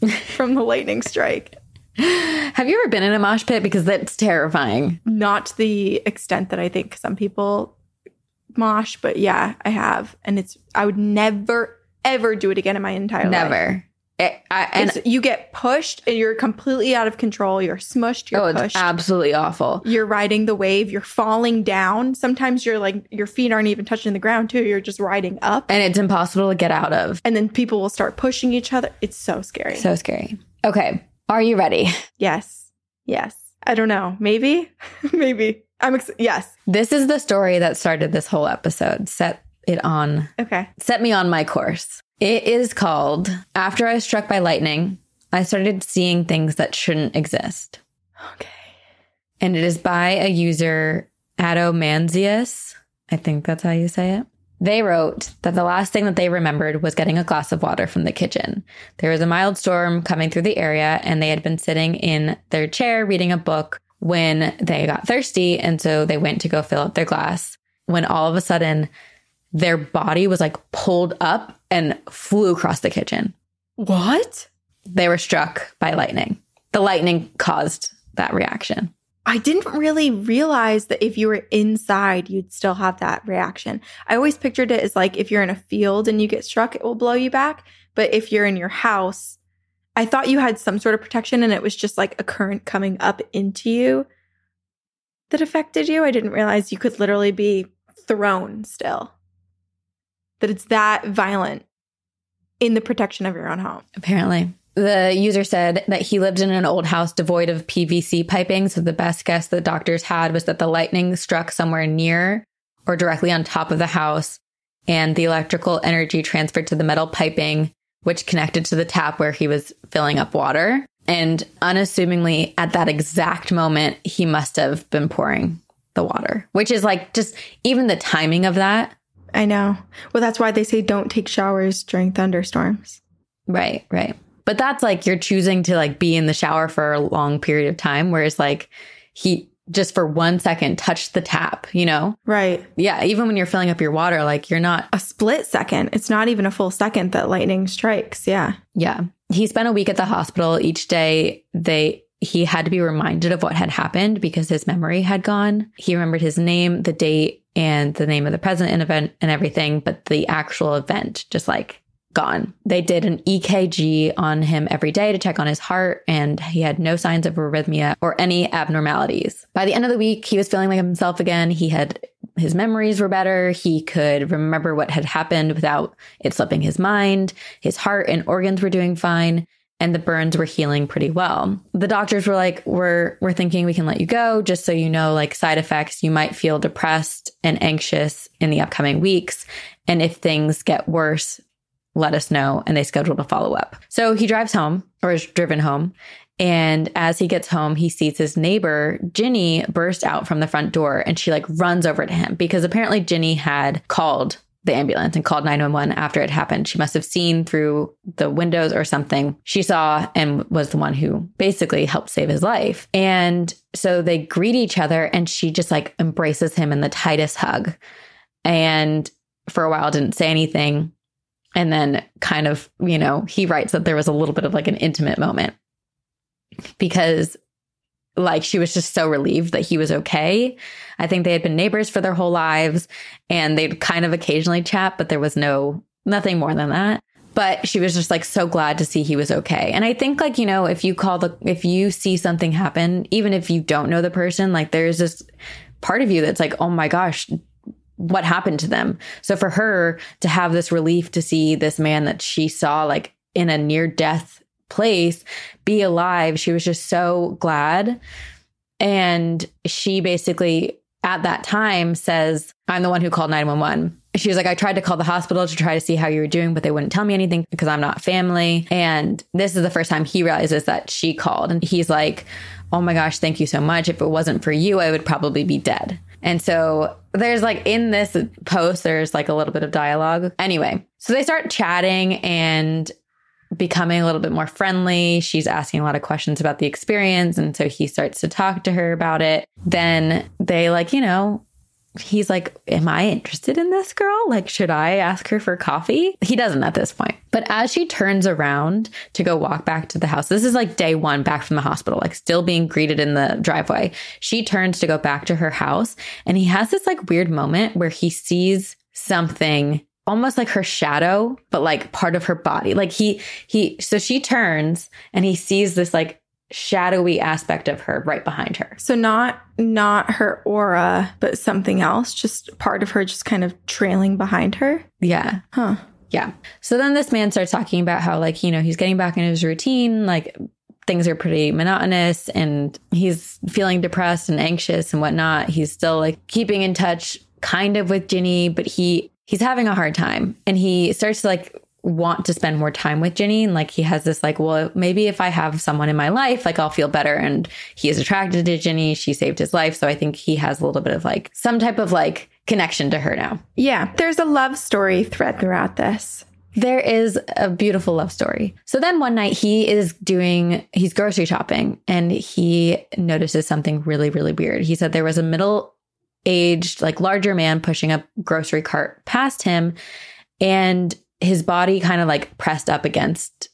from the lightning strike. Have you ever been in a mosh pit? Because that's terrifying. Not the extent that I think some people mosh, but yeah, I have. And it's, I would never, ever do it again in my entire Never. life. Never. and you get pushed and you're completely out of control. You're smushed. You're oh, pushed. it's absolutely awful. You're riding the wave. You're falling down. Sometimes you're like your feet aren't even touching the ground too. You're just riding up, and it's impossible to get out of. And then people will start pushing each other. It's so scary. So scary. Okay, are you ready? Yes. Yes. I don't know. Maybe. Maybe. I'm ex- yes. This is the story that started this whole episode. Set it on. Okay. Set me on my course. It is called After I was struck by lightning, I started seeing things that shouldn't exist. Okay. And it is by a user Adomanzius. I think that's how you say it. They wrote that the last thing that they remembered was getting a glass of water from the kitchen. There was a mild storm coming through the area, and they had been sitting in their chair reading a book when they got thirsty. And so they went to go fill up their glass. When all of a sudden, their body was like pulled up and flew across the kitchen. What? They were struck by lightning. The lightning caused that reaction. I didn't really realize that if you were inside, you'd still have that reaction. I always pictured it as like if you're in a field and you get struck, it will blow you back. But if you're in your house, I thought you had some sort of protection and it was just like a current coming up into you that affected you. I didn't realize you could literally be thrown still, that it's that violent in the protection of your own home. Apparently. The user said that he lived in an old house devoid of PVC piping. So the best guess the doctors had was that the lightning struck somewhere near or directly on top of the house and the electrical energy transferred to the metal piping, which connected to the tap where he was filling up water. And unassumingly, at that exact moment, he must have been pouring the water, which is like just even the timing of that. I know. Well, that's why they say don't take showers during thunderstorms. Right, right. But that's like you're choosing to like be in the shower for a long period of time, whereas like he just for one second touch the tap, you know? Right. Yeah. Even when you're filling up your water, like you're not a split second. It's not even a full second that lightning strikes. Yeah. Yeah. He spent a week at the hospital. Each day they he had to be reminded of what had happened because his memory had gone. He remembered his name, the date, and the name of the president and event and everything, but the actual event just like gone. They did an EKG on him every day to check on his heart, and he had no signs of arrhythmia or any abnormalities. By the end of the week, he was feeling like himself again. He had his memories were better. He could remember what had happened without it slipping his mind. His heart and organs were doing fine. And the burns were healing pretty well. The doctors were like, we're, we're thinking we can let you go just so you know, like side effects. You might feel depressed and anxious in the upcoming weeks. And if things get worse, let us know. And they scheduled a follow up. So he drives home or is driven home And as he gets home, he sees his neighbor, Ginny, burst out from the front door and she like runs over to him because apparently Ginny had called the ambulance and called 911 after it happened. She must have seen through the windows or something. She saw and was the one who basically helped save his life. And so they greet each other and she just like embraces him in the tightest hug. And for a while didn't say anything. And then kind of, you know, he writes that there was a little bit of like an intimate moment because like she was just so relieved that he was okay. I think they had been neighbors for their whole lives and they'd kind of occasionally chat, but there was no nothing more than that. But she was just like so glad to see he was okay. And I think like, you know, if you call the if you see something happen, even if you don't know the person, like there's this part of you that's like, "Oh my gosh, what happened to them?" So for her to have this relief to see this man that she saw like in a near death place be alive. She was just so glad. And she basically, at that time, says, I'm the one who called 911. She was like, I tried to call the hospital to try to see how you were doing, but they wouldn't tell me anything because I'm not family. And this is the first time he realizes that she called. And he's like, Oh my gosh, thank you so much. If it wasn't for you, I would probably be dead. And so there's like in this post, there's like a little bit of dialogue. Anyway, so they start chatting and becoming a little bit more friendly. She's asking a lot of questions about the experience. And so he starts to talk to her about it. Then they, like, you know, he's like, Am I interested in this girl? Like, should I ask her for coffee? He doesn't at this point. But as she turns around to go walk back to the house, this is like day one back from the hospital, like still being greeted in the driveway. She turns to go back to her house and he has this like weird moment where he sees something almost like her shadow, but like part of her body. Like he, he, so she turns and he sees this like shadowy aspect of her right behind her. So not not her aura, but something else, just part of her just kind of trailing behind her. Yeah. Huh. Yeah. So then this man starts talking about how like, you know, he's getting back in his routine, like things are pretty monotonous and he's feeling depressed and anxious and whatnot. He's still like keeping in touch kind of with Ginny, but he he's having a hard time and he starts to like want to spend more time with Ginny. And like he has this like, well, maybe if I have someone in my life, like I'll feel better. And he is attracted to Ginny. She saved his life. So I think he has a little bit of like some type of like connection to her now. Yeah. There's a love story thread throughout this. There is a beautiful love story. So then one night he is doing, he's grocery shopping and he notices something really, really weird. He said there was a middle aged, like larger man pushing a grocery cart past him and his body kind of like pressed up against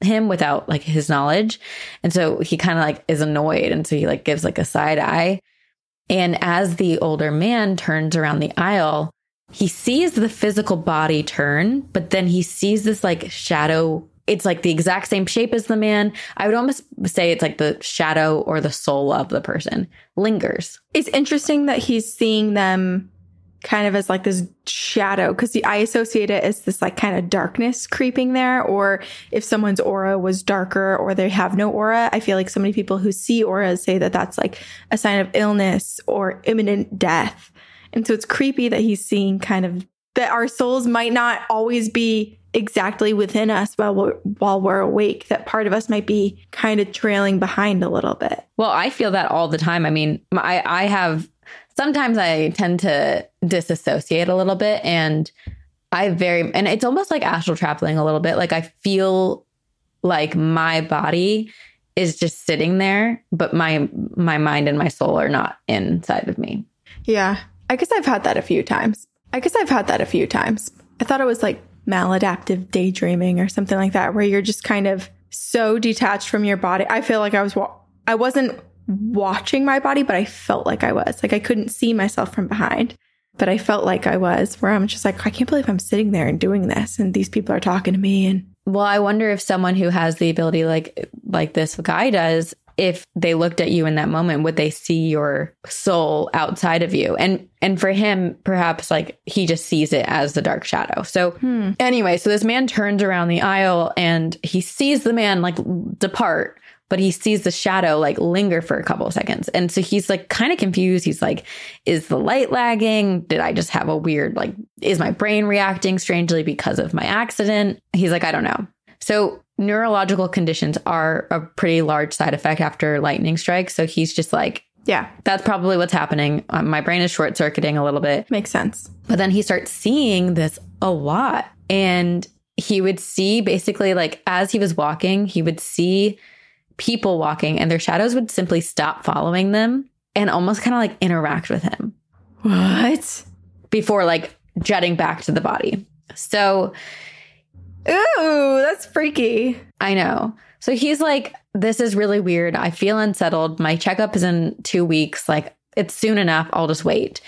him without like his knowledge. And so he kind of like is annoyed. And so he like gives like a side eye. And as the older man turns around the aisle, he sees the physical body turn, but then he sees this like shadow it's like the exact same shape as the man. I would almost say it's like the shadow or the soul of the person lingers. It's interesting that he's seeing them kind of as like this shadow because I associate it as this like kind of darkness creeping there. Or if someone's aura was darker or they have no aura, I feel like so many people who see auras say that that's like a sign of illness or imminent death. And so it's creepy that he's seeing kind of that our souls might not always be exactly within us while we're, while we're awake that part of us might be kind of trailing behind a little bit well i feel that all the time i mean i i have sometimes i tend to disassociate a little bit and i very and it's almost like astral traveling a little bit. Like i feel like my body is just sitting there but my my mind and my soul are not inside of me. Yeah. I guess i've had that a few times. I guess i've had that a few times. I thought it was like maladaptive daydreaming or something like that, where you're just kind of so detached from your body. I feel like I was, wa- I wasn't watching my body, but I felt like I was. Like I couldn't see myself from behind, but I felt like I was, where I'm just like, I can't believe I'm sitting there and doing this, and these people are talking to me. And well, I wonder if someone who has the ability like like this guy does if they looked at you in that moment would they see your soul outside of you and and for him perhaps like he just sees it as the dark shadow so hmm. anyway so this man turns around the aisle and he sees the man like depart but he sees the shadow like linger for a couple of seconds and so he's like kind of confused he's like is the light lagging did i just have a weird like is my brain reacting strangely because of my accident he's like i don't know So, neurological conditions are a pretty large side effect after lightning strikes. So, he's just like, Yeah, that's probably what's happening. Um, my brain is short circuiting a little bit. makes sense. But then he starts seeing this a lot. And he would see basically, like, as he was walking, he would see people walking and their shadows would simply stop following them and almost kind of like interact with him What? before like jetting back to the body. So Ooh, that's freaky. I know. So he's like, this is really weird. I feel unsettled. My checkup is in two weeks. Like, it's soon enough. I'll just wait.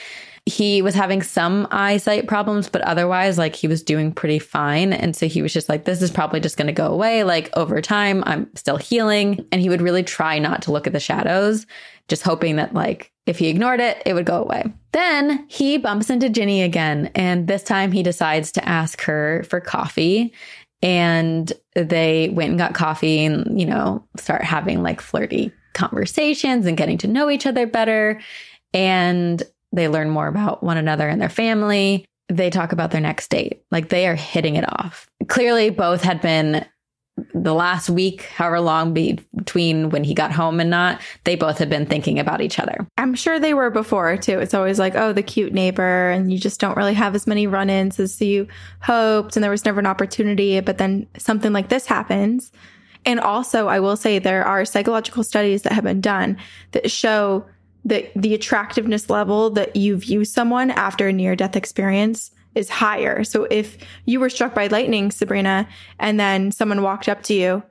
He was having some eyesight problems, but otherwise, like, he was doing pretty fine. And so he was just like, this is probably just going to go away. Like, over time, I'm still healing. And he would really try not to look at the shadows, just hoping that, like, if he ignored it, it would go away. Then he bumps into Ginny again. And this time he decides to ask her for coffee and they went and got coffee and you know start having like flirty conversations and getting to know each other better and they learn more about one another and their family they talk about their next date like they are hitting it off clearly both had been the last week however long be- between when he got home and not they both had been thinking about each other I'm sure they were before too. It's always like, oh, the cute neighbor, and you just don't really have as many run ins as you hoped, and there was never an opportunity. But then something like this happens. And also, I will say there are psychological studies that have been done that show that the attractiveness level that you view someone after a near death experience is higher. So if you were struck by lightning, Sabrina, and then someone walked up to you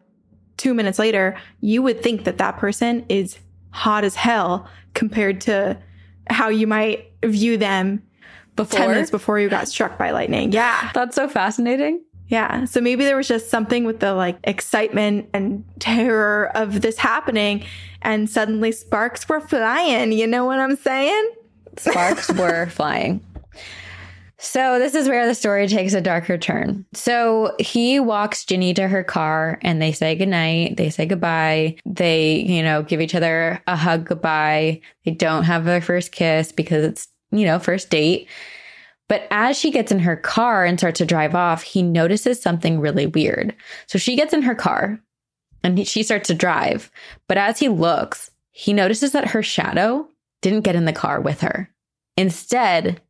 two minutes later, you would think that that person is hot as hell compared to how you might view them before? 10 minutes before you got struck by lightning. Yeah. that's so fascinating Yeah. So maybe there was just something with the like excitement and terror of this happening and suddenly sparks were flying. You know what I'm saying? sparks were flying. So this is where the story takes a darker turn. So he walks Ginny to her car and they say goodnight. They say goodbye. They, you know, give each other a hug goodbye. They don't have their first kiss because it's, you know, first date. But as she gets in her car and starts to drive off, he notices something really weird. So she gets in her car and he- she starts to drive. But as he looks, he notices that her shadow didn't get in the car with her. Instead,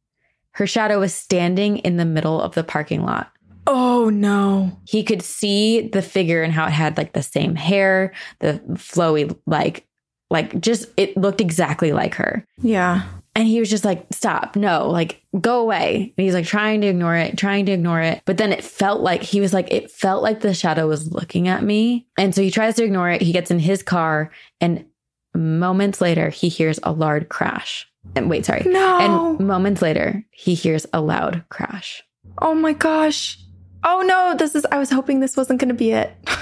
her shadow was standing in the middle of the parking lot. Oh no. He could see the figure and how it had like the same hair, the flowy, like, like just it looked exactly like her. Yeah. And he was just like, stop, no, like, go away. And he's like trying to ignore it, trying to ignore it. But then it felt like he was like, it felt like the shadow was looking at me. And so he tries to ignore it. He gets in his car, and moments later, he hears a loud crash. And wait, sorry. No. And moments later, he hears a loud crash. Oh my gosh. Oh no, this is I was hoping this wasn't going to be it.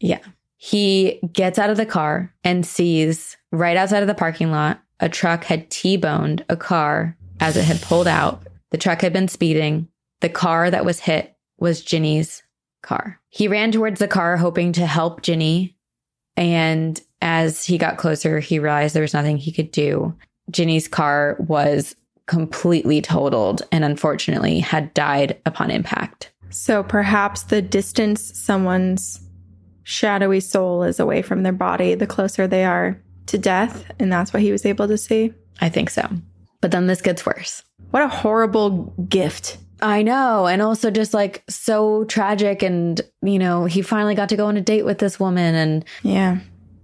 Yeah. He gets out of the car and sees right outside of the parking lot a truck had T boned a car as it had pulled out. The truck had been speeding. The car that was hit was Ginny's car. He ran towards the car, hoping to help Ginny. And as he got closer, he realized there was nothing he could do. Ginny's car was completely totaled and unfortunately had died upon impact. so perhaps the distance someone's shadowy soul is away from their body, the closer they are to death, and that's what he was able to see. I think so. But then this gets worse. What a horrible gift. I know. And also just like so tragic. And, you know, he finally got to go on a date with this woman. And Yeah.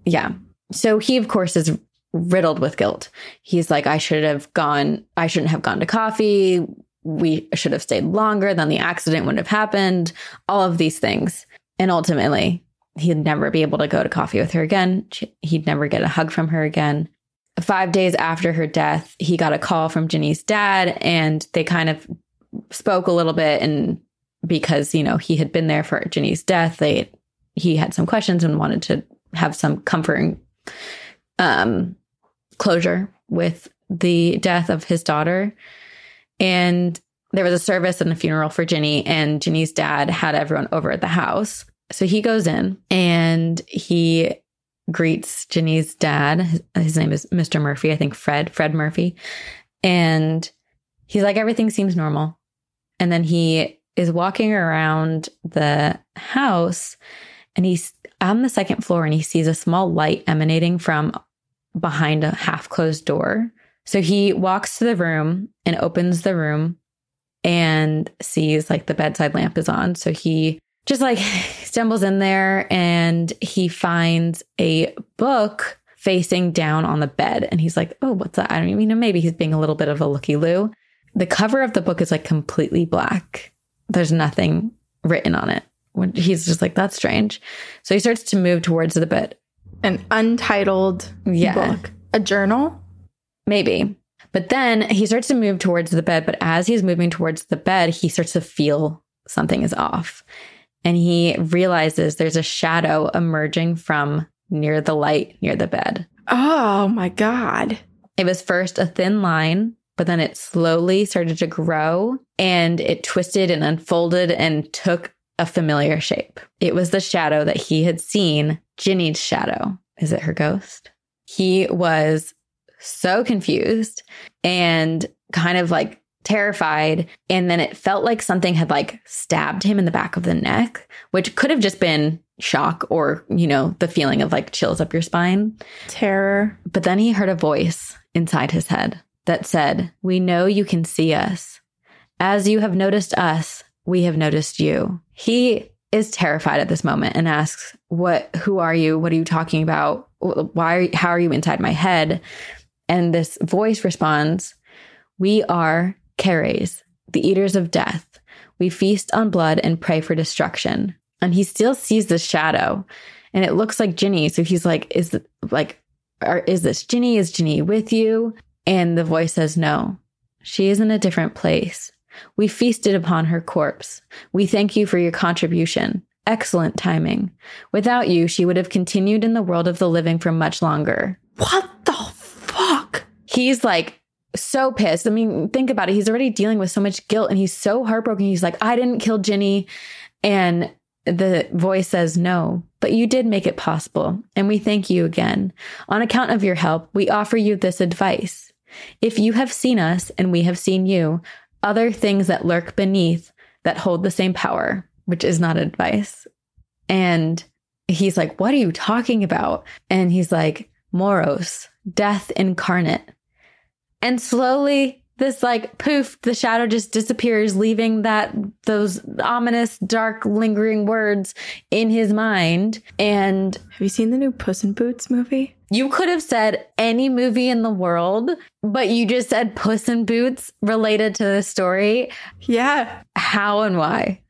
yeah. So he, of course, is riddled with guilt. He's like, I should have gone, I shouldn't have gone to coffee. We should have stayed longer. Then the accident wouldn't have happened. All of these things. And ultimately, he'd never be able to go to coffee with her again. She- He'd never get a hug from her again. Five days after her death, he got a call from Ginny's dad, and they kind of spoke a little bit. And because you know he had been there for Ginny's death, they he had some questions and wanted to have some comforting um, closure with the death of his daughter. And there was a service and a funeral for Ginny, and Ginny's dad had everyone over at the house. So he goes in and he greets Ginny's dad. His, his name is Mr. Murphy, I think Fred, Fred Murphy. And he's like, everything seems normal. And then he is walking around the house and he's on the second floor and he sees a small light emanating from behind a half closed door. So he walks to the room and opens the room and sees like the bedside lamp is on. So he just like stumbles in there and he finds a book facing down on the bed. And he's like, oh, what's that? I don't even know. Maybe he's being a little bit of a looky loo. The cover of the book is like completely black. There's nothing written on it. He's just like, that's strange. So he starts to move towards the bed. An untitled Yeah. book. A journal? Maybe. But then he starts to move towards the bed. But as he's moving towards the bed, he starts to feel something is off. And he realizes there's a shadow emerging from near the light near the bed. Oh my God. It was first a thin line, but then it slowly started to grow and it twisted and unfolded and took a familiar shape. It was the shadow that he had seen, Ginny's shadow. Is it her ghost? He was so confused and kind of like terrified. And then it felt like something had like stabbed him in the back of the neck, which could have just been shock or, you know, the feeling of like chills up your spine. Terror. But then he heard a voice inside his head that said, We know you can see us. As you have noticed us, we have noticed you. He is terrified at this moment and asks, What, who are you? What are you talking about? Why, how are you inside my head? And this voice responds, We are Keres, the eaters of death. We feast on blood and pray for destruction. And he still sees the shadow and it looks like Ginny. So he's like, Is the, like, are, is this Ginny? Is Ginny with you? And the voice says, No, she is in a different place. We feasted upon her corpse. We thank you for your contribution. Excellent timing. Without you, she would have continued in the world of the living for much longer. What the fuck? He's like so pissed. I mean, think about it. He's already dealing with so much guilt and he's so heartbroken. He's like, I didn't kill Ginny. And the voice says, No, but you did make it possible. And we thank you again. On account of your help, we offer you this advice. If you have seen us and we have seen you, other things that lurk beneath that hold the same power, which is not advice. And he's like, What are you talking about? And he's like, Moros, death incarnate. And slowly, this like poof, the shadow just disappears, leaving that those ominous, dark, lingering words in his mind. And Have you seen the new Puss in Boots movie? you could have said any movie in the world, but you just said Puss in Boots related to the story. Yeah. How and why?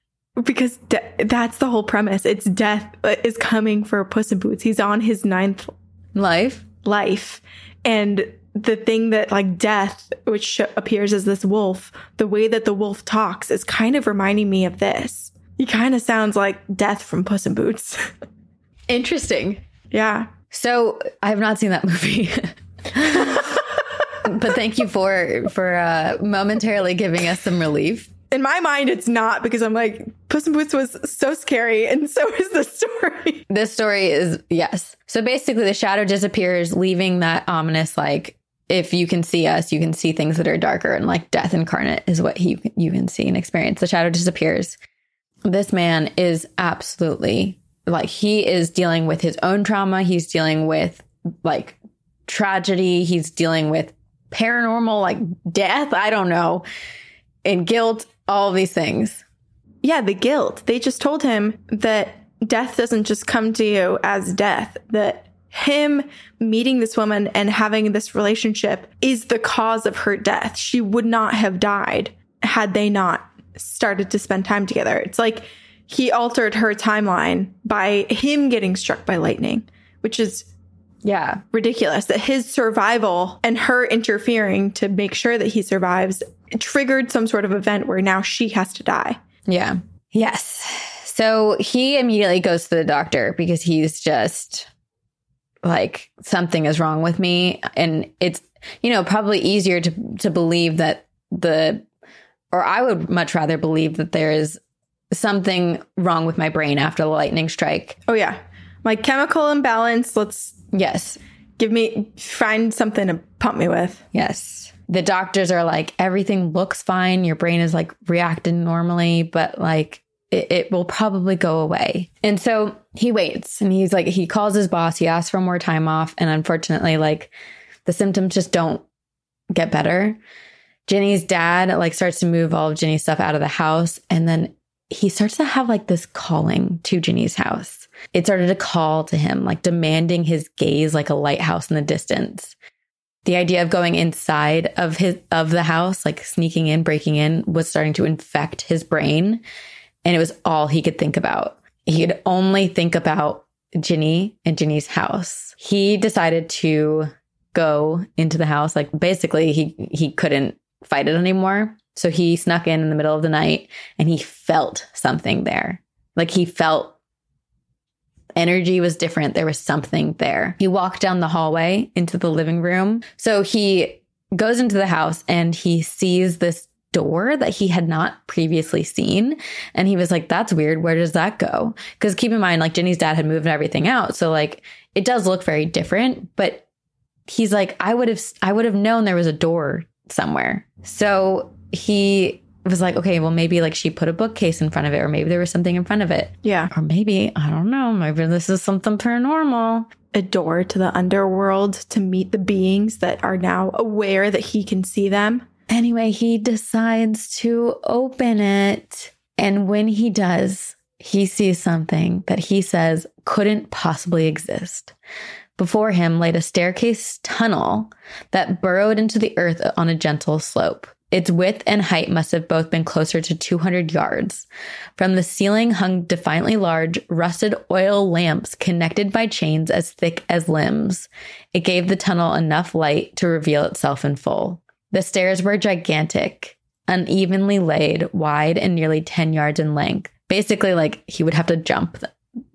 Because de- that's the whole premise. It's death uh, is coming for Puss in Boots. He's on his ninth Life? life. And the thing that, like, death, which sh- appears as this wolf, the way that the wolf talks is kind of reminding me of this. He kind of sounds like death from Puss in Boots. Interesting. yeah. So I have not seen that movie. but thank you for for uh, momentarily giving us some relief. In my mind, it's not because I'm like, Puss in Boots was so scary, and so is the story. This story is yes. So basically, the shadow disappears, leaving that ominous like. If you can see us, you can see things that are darker, and like death incarnate is what he you can see and experience. The shadow disappears. This man is absolutely like he is dealing with his own trauma. He's dealing with like tragedy. He's dealing with paranormal like death. I don't know, and guilt. All these things. Yeah, the guilt. They just told him that death doesn't just come to you as death, that him meeting this woman and having this relationship is the cause of her death. She would not have died had they not started to spend time together. It's like he altered her timeline by him getting struck by lightning, which is Yeah. ridiculous that his survival and her interfering to make sure that he survives triggered some sort of event where now she has to die. Yeah. Yes. So he immediately goes to the doctor because he's just like something is wrong with me and it's you know probably easier to to believe that the or I would much rather believe that there is something wrong with my brain after the lightning strike. Oh yeah. My chemical imbalance, let's Yes. give me find something to pump me with. Yes. The doctors are like, everything looks fine. Your brain is like reacting normally, but like it, it will probably go away. And so he waits and he's like, he calls his boss, he asks for more time off. And unfortunately, like the symptoms just don't get better. Ginny's dad like starts to move all of Ginny's stuff out of the house. And then he starts to have like this calling to Ginny's house. It started to call to him, like demanding his gaze like a lighthouse in the distance. The idea of going inside of his of the house, like sneaking in, breaking in, was starting to infect his brain. And it was all he could think about. He could only think about Ginny and Ginny's house. He decided to go into the house. Like basically he he couldn't fight it anymore. So he snuck in in the middle of the night and he felt something there. Like he felt energy was different. There was something there. He walked down the hallway into the living room. So he goes into the house and he sees this door that he had not previously seen. And he was like, that's weird. Where does that go? Because keep in mind, like Ginny's dad had moved everything out. So like it does look very different, but he's like, I would have, I would have known there was a door somewhere. So he was like, okay, well, maybe like she put a bookcase in front of it, or maybe there was something in front of it. Yeah. Or maybe, I don't know, maybe this is something paranormal. A door to the underworld to meet the beings that are now aware that he can see them. Anyway, he decides to open it. And when he does, he sees something that he says couldn't possibly exist. Before him laid a staircase tunnel that burrowed into the earth on a gentle slope. Its width and height must have both been closer to 200 yards. From the ceiling hung defiantly large, rusted oil lamps connected by chains as thick as limbs. It gave the tunnel enough light to reveal itself in full. The stairs were gigantic, unevenly laid, wide, and nearly 10 yards in length. Basically, like he would have to jump,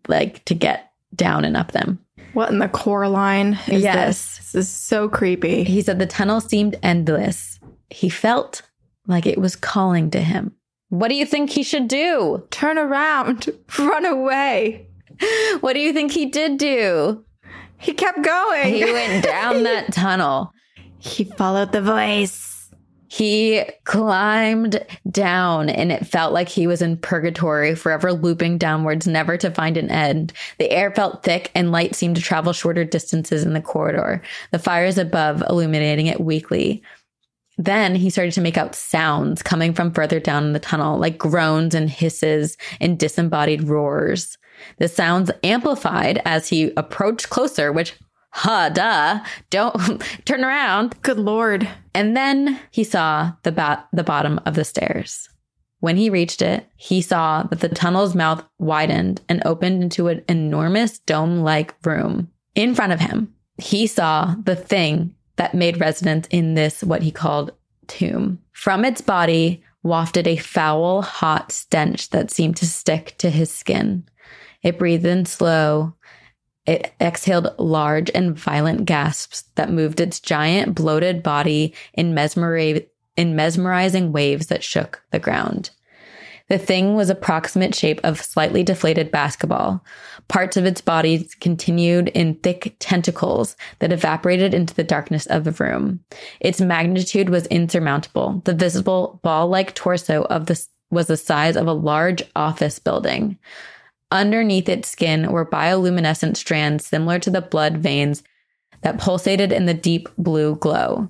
like to get down and up them. What in the Coraline is Yes. this? This is so creepy. He said the tunnel seemed endless. He felt like it was calling to him. What do you think he should do? Turn around, run away. What do you think he did do? He kept going. He went down that tunnel. He followed the voice. He climbed down and it felt like he was in purgatory, forever looping downwards, never to find an end. The air felt thick and light seemed to travel shorter distances in the corridor, the fires above illuminating it weakly. Then he started to make out sounds coming from further down in the tunnel, like groans and hisses and disembodied roars. The sounds amplified as he approached closer, which, huh, duh, don't turn around. Good lord. And then he saw the ba- the bottom of the stairs. When he reached it, he saw that the tunnel's mouth widened and opened into an enormous dome-like room. In front of him, he saw the thing that made residence in this what he called tomb. From its body wafted a foul, hot stench that seemed to stick to his skin. It breathed in slow, it exhaled large and violent gasps that moved its giant, bloated body in, in mesmerizing waves that shook the ground. The thing was approximate shape of slightly deflated basketball. Parts of its body continued in thick tentacles that evaporated into the darkness of the room. Its magnitude was insurmountable. The visible ball-like torso of the was the size of a large office building. Underneath its skin were bioluminescent strands similar to the blood veins that pulsated in the deep blue glow.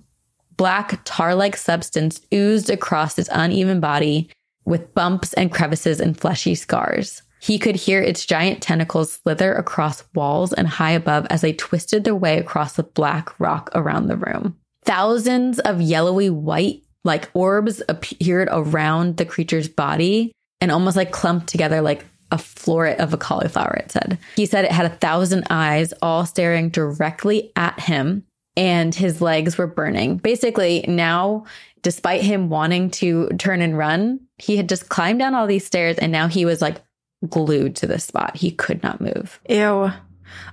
Black tar like substance oozed across its uneven body with bumps and crevices and fleshy scars. He could hear its giant tentacles slither across walls and high above as they twisted their way across the black rock around the room. Thousands of yellowy white, like orbs, appeared around the creature's body and almost like clumped together like a floret of a cauliflower, it said. He said it had a thousand eyes, all staring directly at him, and his legs were burning. Basically, now, despite him wanting to turn and run, he had just climbed down all these stairs and now he was like glued to the spot. He could not move. Ew.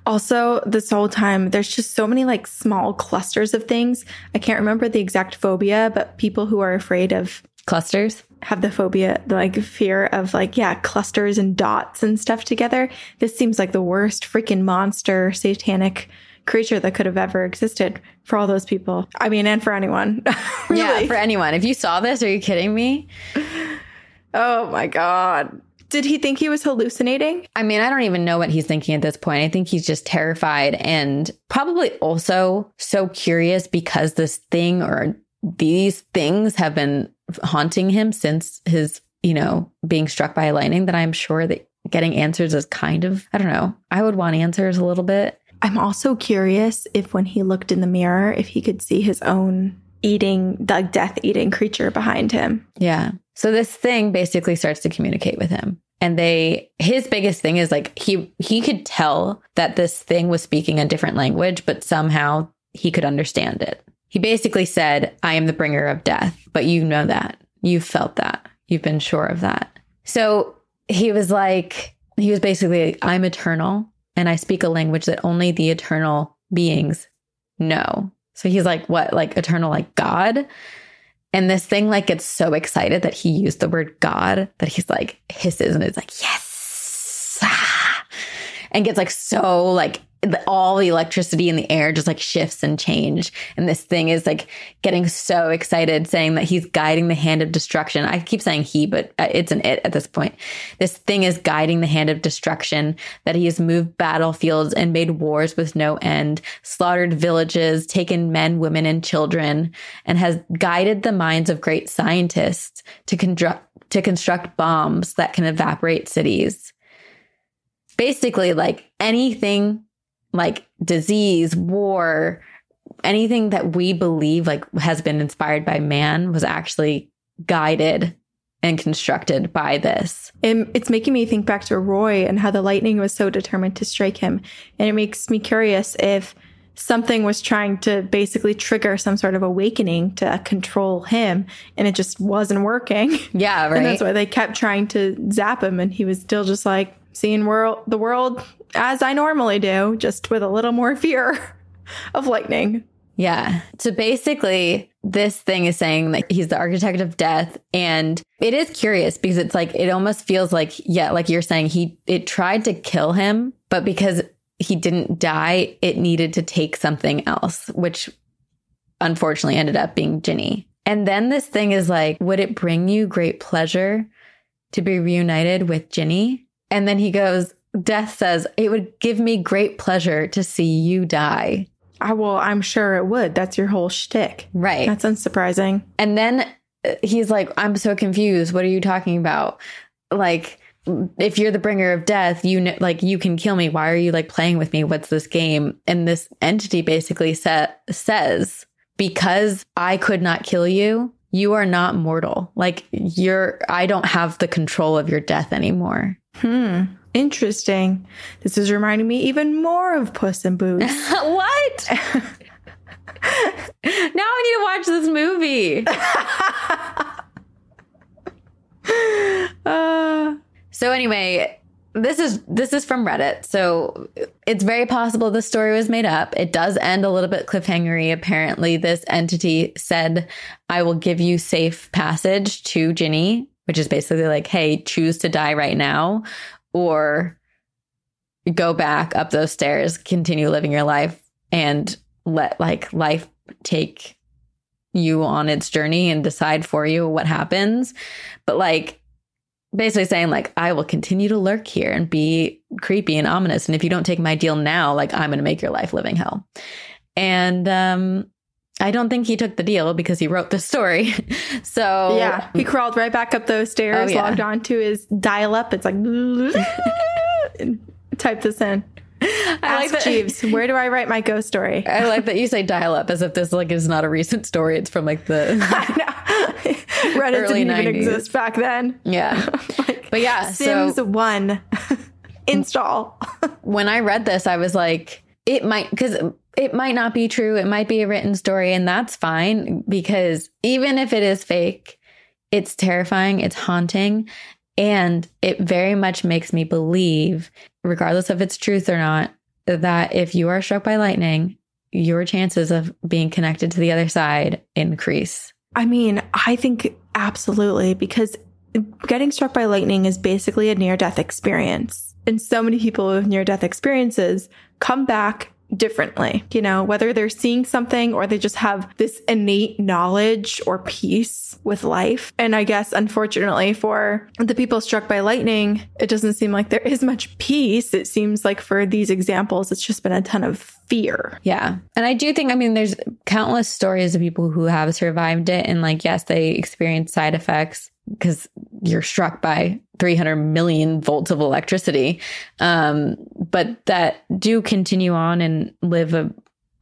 Also, this whole time, there's just so many like small clusters of things. I can't remember the exact phobia, but people who are afraid of Clusters? have the phobia, the like fear of like, yeah, clusters and dots and stuff together. This seems like the worst freaking monster satanic creature that could have ever existed for all those people. I mean, and for anyone. really. Yeah, for anyone. If you saw this, are you kidding me? oh my God. Did he think he was hallucinating? I mean, I don't even know what he's thinking at this point. I think he's just terrified and probably also so curious because this thing or these things have been haunting him since his, you know, being struck by lightning that I'm sure that getting answers is kind of, I don't know. I would want answers a little bit. I'm also curious if when he looked in the mirror, if he could see his own eating, the death eating creature behind him. Yeah. So this thing basically starts to communicate with him. And they his biggest thing is like he he could tell that this thing was speaking a different language, but somehow he could understand it. He basically said, I am the bringer of death, but you know that. You've felt that. You've been sure of that. So he was like, he was basically, I'm eternal and I speak a language that only the eternal beings know. So he's like, what, like eternal, like God? And this thing like gets so excited that he used the word God that he's like hisses and is like, yes. And gets like so like all the electricity in the air just like shifts and change. And this thing is like getting so excited, saying that he's guiding the hand of destruction. I keep saying he, but uh, it's an it at this point. This thing is guiding the hand of destruction, that he has moved battlefields and made wars with no end, slaughtered villages, taken men, women, and children, and has guided the minds of great scientists to construct to construct bombs that can evaporate cities. Basically, like anything like disease, war, anything that we believe like has been inspired by man was actually guided and constructed by this. And it's making me think back to Roy and how the lightning was so determined to strike him. And it makes me curious if something was trying to basically trigger some sort of awakening to control him and it just wasn't working. Yeah, right. And that's why they kept trying to zap him and he was still just like seeing world the world as I normally do, just with a little more fear of lightning. Yeah. So basically, this thing is saying that he's the architect of death. And it is curious because it's like, it almost feels like, yeah, like you're saying, he, it tried to kill him, but because he didn't die, it needed to take something else, which unfortunately ended up being Ginny. And then this thing is like, would it bring you great pleasure to be reunited with Ginny? And then he goes, Death says, It would give me great pleasure to see you die. I will, I'm sure it would. That's your whole shtick. Right. That's unsurprising. And then uh, he's like, I'm so confused. What are you talking about? Like, if you're the bringer of death, you know, like you can kill me. Why are you like playing with me? What's this game? And this entity basically sa- says, because I could not kill you, you are not mortal. Like you're, I don't have the control of your death anymore. Hmm. Interesting. This is reminding me even more of Puss in Boots. what? now I need to watch this movie. uh, so anyway, this is this is from Reddit. So it's very possible this story was made up. It does end a little bit cliffhangery. Apparently, this entity said, "I will give you safe passage to Ginny." Which is basically like, hey, choose to die right now, or go back up those stairs, continue living your life and let like life take you on its journey and decide for you what happens. But like basically saying like I will continue to lurk here and be creepy and ominous and if you don't take my deal now, like I'm going to make your life living hell. And um I don't think he took the deal because he wrote the story. so yeah, he crawled right back up those stairs, oh, yeah. logged on to his dial up. It's like type this in. I Ask like that, Jeeves, where do I write my ghost story? I like that you say dial up as if this like is not a recent story. It's from like the Reddit early didn't 90s. even exist back then. Yeah, like, but yeah, Sims so, one install. when I read this, I was like, it might because it might not be true. It might be a written story, and that's fine because even if it is fake, it's terrifying, it's haunting, and it very much makes me believe, regardless of its truth or not, that if you are struck by lightning, your chances of being connected to the other side increase. I mean, I think absolutely because getting struck by lightning is basically a near death experience. And so many people with near death experiences come back differently, you know, whether they're seeing something or they just have this innate knowledge or peace with life. And I guess, unfortunately, for the people struck by lightning, it doesn't seem like there is much peace. It seems like for these examples, it's just been a ton of fear. Yeah. And I do think, I mean, there's countless stories of people who have survived it. And like, yes, they experience side effects because you're struck by 300 million volts of electricity. Um, but that do continue on and live a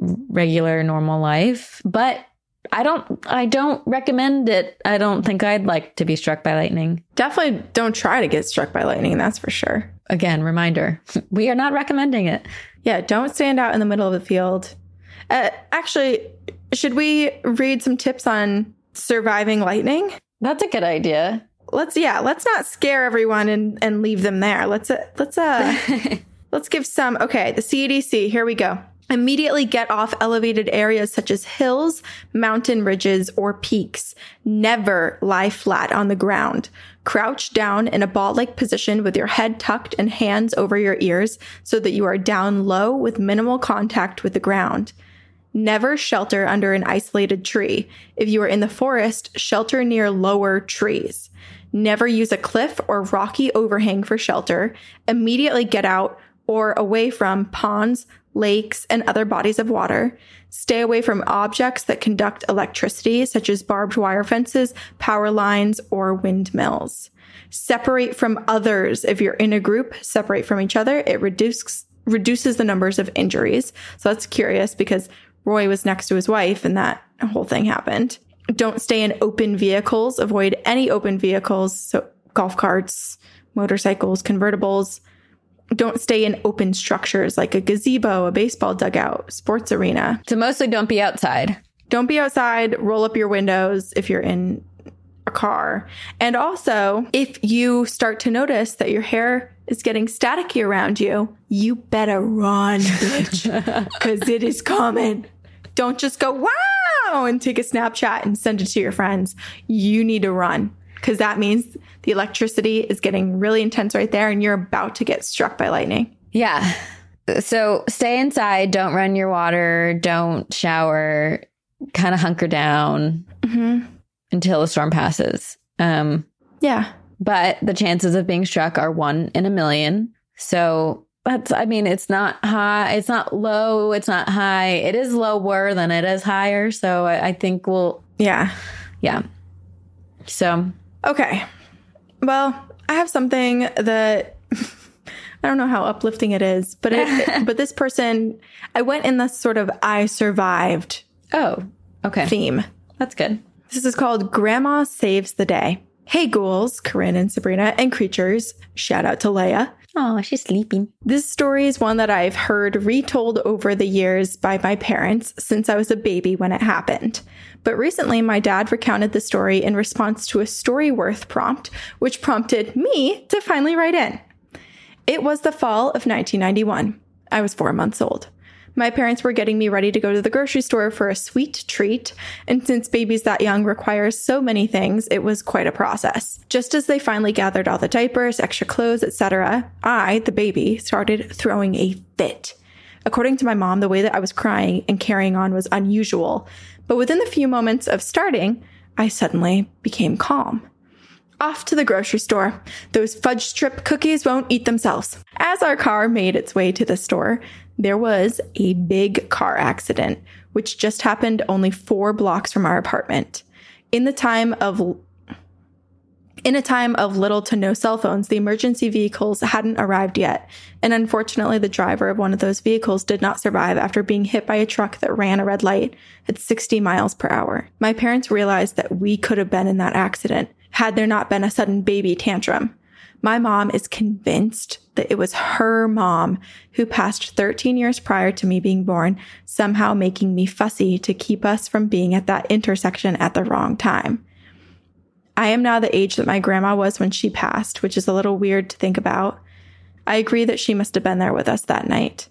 regular, normal life. But I don't I don't recommend it. I don't think I'd like to be struck by lightning. Definitely don't try to get struck by lightning, that's for sure. Again, reminder. We are not recommending it. Yeah, don't stand out in the middle of the field. Uh, actually, should we read some tips on surviving lightning? That's a good idea. Let's yeah, let's not scare everyone and and leave them there. Let's uh, let's uh let's give some okay, the CDC, here we go. Immediately get off elevated areas such as hills, mountain ridges, or peaks. Never lie flat on the ground. Crouch down in a ball like position with your head tucked and hands over your ears so that you are down low with minimal contact with the ground. Never shelter under an isolated tree. If you are in the forest, shelter near lower trees. Never use a cliff or rocky overhang for shelter. Immediately get out or away from ponds, lakes, and other bodies of water. Stay away from objects that conduct electricity, such as barbed wire fences, power lines, or windmills. Separate from others. If you're in a group, separate from each other. It reduces reduces the numbers of injuries. So that's curious because Roy was next to his wife and that whole thing happened. Don't stay in open vehicles. Avoid any open vehicles. So golf carts, motorcycles, convertibles. Don't stay in open structures like a gazebo, a baseball dugout, sports arena. So mostly don't be outside. Don't be outside. Roll up your windows if you're in a car. And also, if you start to notice that your hair is getting staticky around you, you better run, bitch, because it is coming. Don't just go, wow, and take a Snapchat and send it to your friends. You need to run because that means the electricity is getting really intense right there and you're about to get struck by lightning. Yeah. So stay inside, don't run your water, don't shower, kind of hunker down Mm-hmm. until the storm passes. Um, Yeah. but the chances of being struck are one in a million. So that's, I mean, it's not high, it's not low, it's not high. It is lower than it is higher. So I, I think we'll, Yeah. yeah. So Okay. Well, I have something that I don't know how uplifting it is, but it, but this person, I went in this sort of I survived oh, okay, theme. that's good. This is called Grandma Saves the Day. Hey, ghouls, Corinne and Sabrina, and creatures. Shout out to Leia. Oh, she's sleeping. This story is one that I've heard retold over the years by my parents since I was a baby when it happened. But recently, my dad recounted the story in response to a Storyworth prompt, which prompted me to finally write in. It was the fall of 1991. I was four months old. My parents were getting me ready to go to the grocery store for a sweet treat, and since babies that young require so many things, it was quite a process. Just as they finally gathered all the diapers, extra clothes, etc., I, the baby, started throwing a fit. According to my mom, the way that I was crying and carrying on was unusual, but within the few moments of starting, I suddenly became calm. Off to the grocery store. Those fudge strip cookies won't eat themselves. As our car made its way to the store, there was a big car accident, which just happened only four blocks from our apartment. In the time of in a time of little to no cell phones, the emergency vehicles hadn't arrived yet, and unfortunately, the driver of one of those vehicles did not survive after being hit by a truck that ran a red light at 60 miles per hour. My parents realized that we could have been in that accident had there not been a sudden baby tantrum. My mom is convinced that it was her mom who passed 13 years prior to me being born, somehow making me fussy to keep us from being at that intersection at the wrong time. I am now the age that my grandma was when she passed, which is a little weird to think about. I agree that she must have been there with us that night.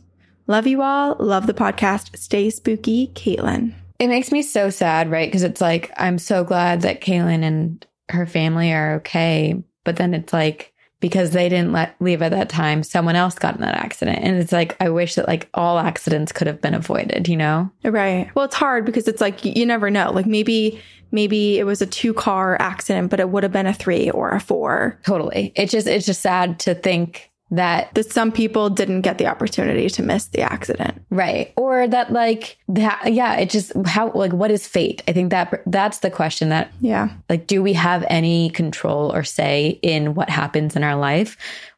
Love you all. Love the podcast. Stay spooky, Caitlin. It makes me so sad, right? Because it's like, I'm so glad that Kaylin and her family are okay. But then it's like, because they didn't let leave at that time, someone else got in that accident. And it's like, I wish that like all accidents could have been avoided, you know? Right. Well, it's hard because it's like you never know. Like maybe maybe it was a two car accident, but it would have been a three or a four. Totally. It's just it's just sad to think that That some people didn't get the opportunity to miss the accident. right. Or that like that yeah it just how like what is fate? I think that that's the question that Yeah. like do we have any control or say in what happens in our life?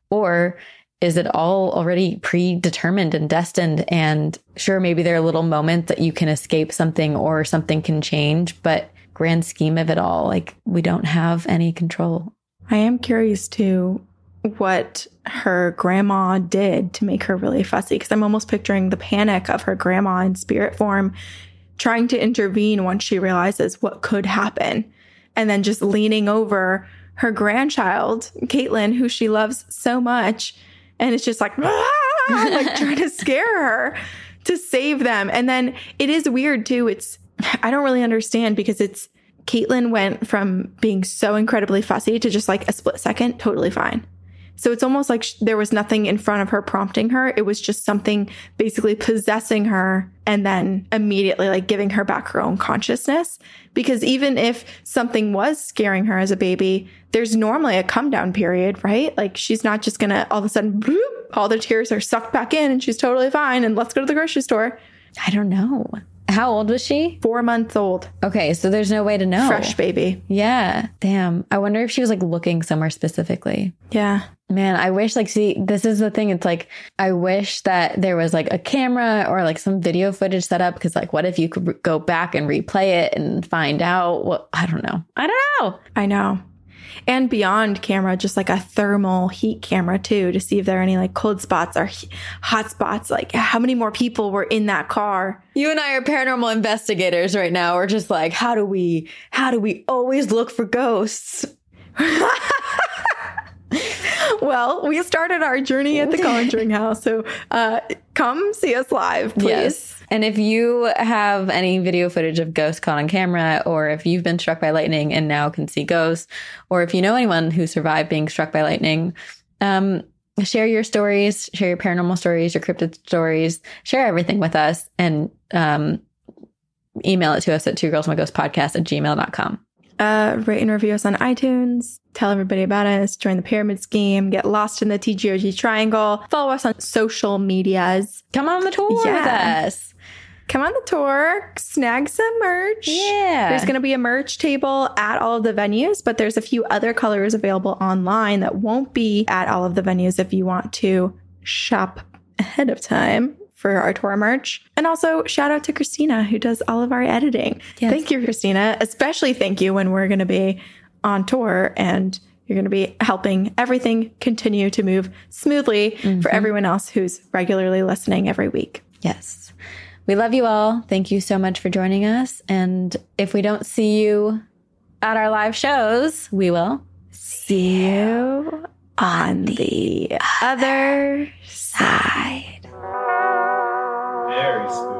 Or is it all already predetermined and destined? And sure maybe there are little moments that you can escape something or something can change but grand scheme of it all like we don't have any control. I am curious too what her grandma did to make her really fussy because I'm almost picturing the panic of her grandma in spirit form trying to intervene once she realizes what could happen and then just leaning over her grandchild, Caitlin, who she loves so much. And it's just like, like trying to scare her to save them. And then it is weird too. It's, I don't really understand because it's, Caitlin went from being so incredibly fussy to just like a split second, totally fine. So it's almost like sh- there was nothing in front of her prompting her. It was just something basically possessing her and then immediately like giving her back her own consciousness. Because even if something was scaring her as a baby, there's normally a come down period, right? Like she's not just gonna all of a sudden, bloop, all the tears are sucked back in and she's totally fine and let's go to the grocery store. i don't know how old was she Four months old, okay so there's no way to know fresh baby. yeah damn i wonder if she was like looking somewhere specifically Yeah. Man, I wish like see this is the thing. It's like I wish that there was like a camera or like some video footage set up because like what if you could go back and replay it and find out what I don't know. I don't know. I know. And beyond camera, just like a thermal heat camera too, to see if there are any like cold spots or hot spots. Like how many more people were in that car? You and I are paranormal investigators right now. We're just like how do we how do we always look for ghosts? Well, we started our journey at the Conjuring House, so uh, come see us live, please. And if you have any video footage of ghosts caught on camera, or if you've been struck by lightning and now can see ghosts, or if you know anyone who survived being struck by lightning, um, share your stories, share your paranormal stories, your cryptid stories, share everything with us, and um, email it to us at two girls one ghost podcast at gmail.com. Uh, rate and review us on iTunes. Tell everybody about us. Join the pyramid scheme. Get lost in the TGOG triangle. Follow us on social medias. Come on the tour with us. Come on the tour. Snag some merch. Yeah. There's going to be a merch table at all of the venues, but there's a few other colors available online that won't be at all of the venues if you want to shop ahead of time for our tour merch. And also, shout out to Cristina, who does all of our editing. Yes. Thank you, Cristina. Especially thank you when we're going to be on tour and you're going to be helping everything continue to move smoothly for mm-hmm. everyone else who's regularly listening every week. Yes. We love you all. Thank you so much for joining us. And if we don't see you at our live shows, we will See you on the other side. Very spooky.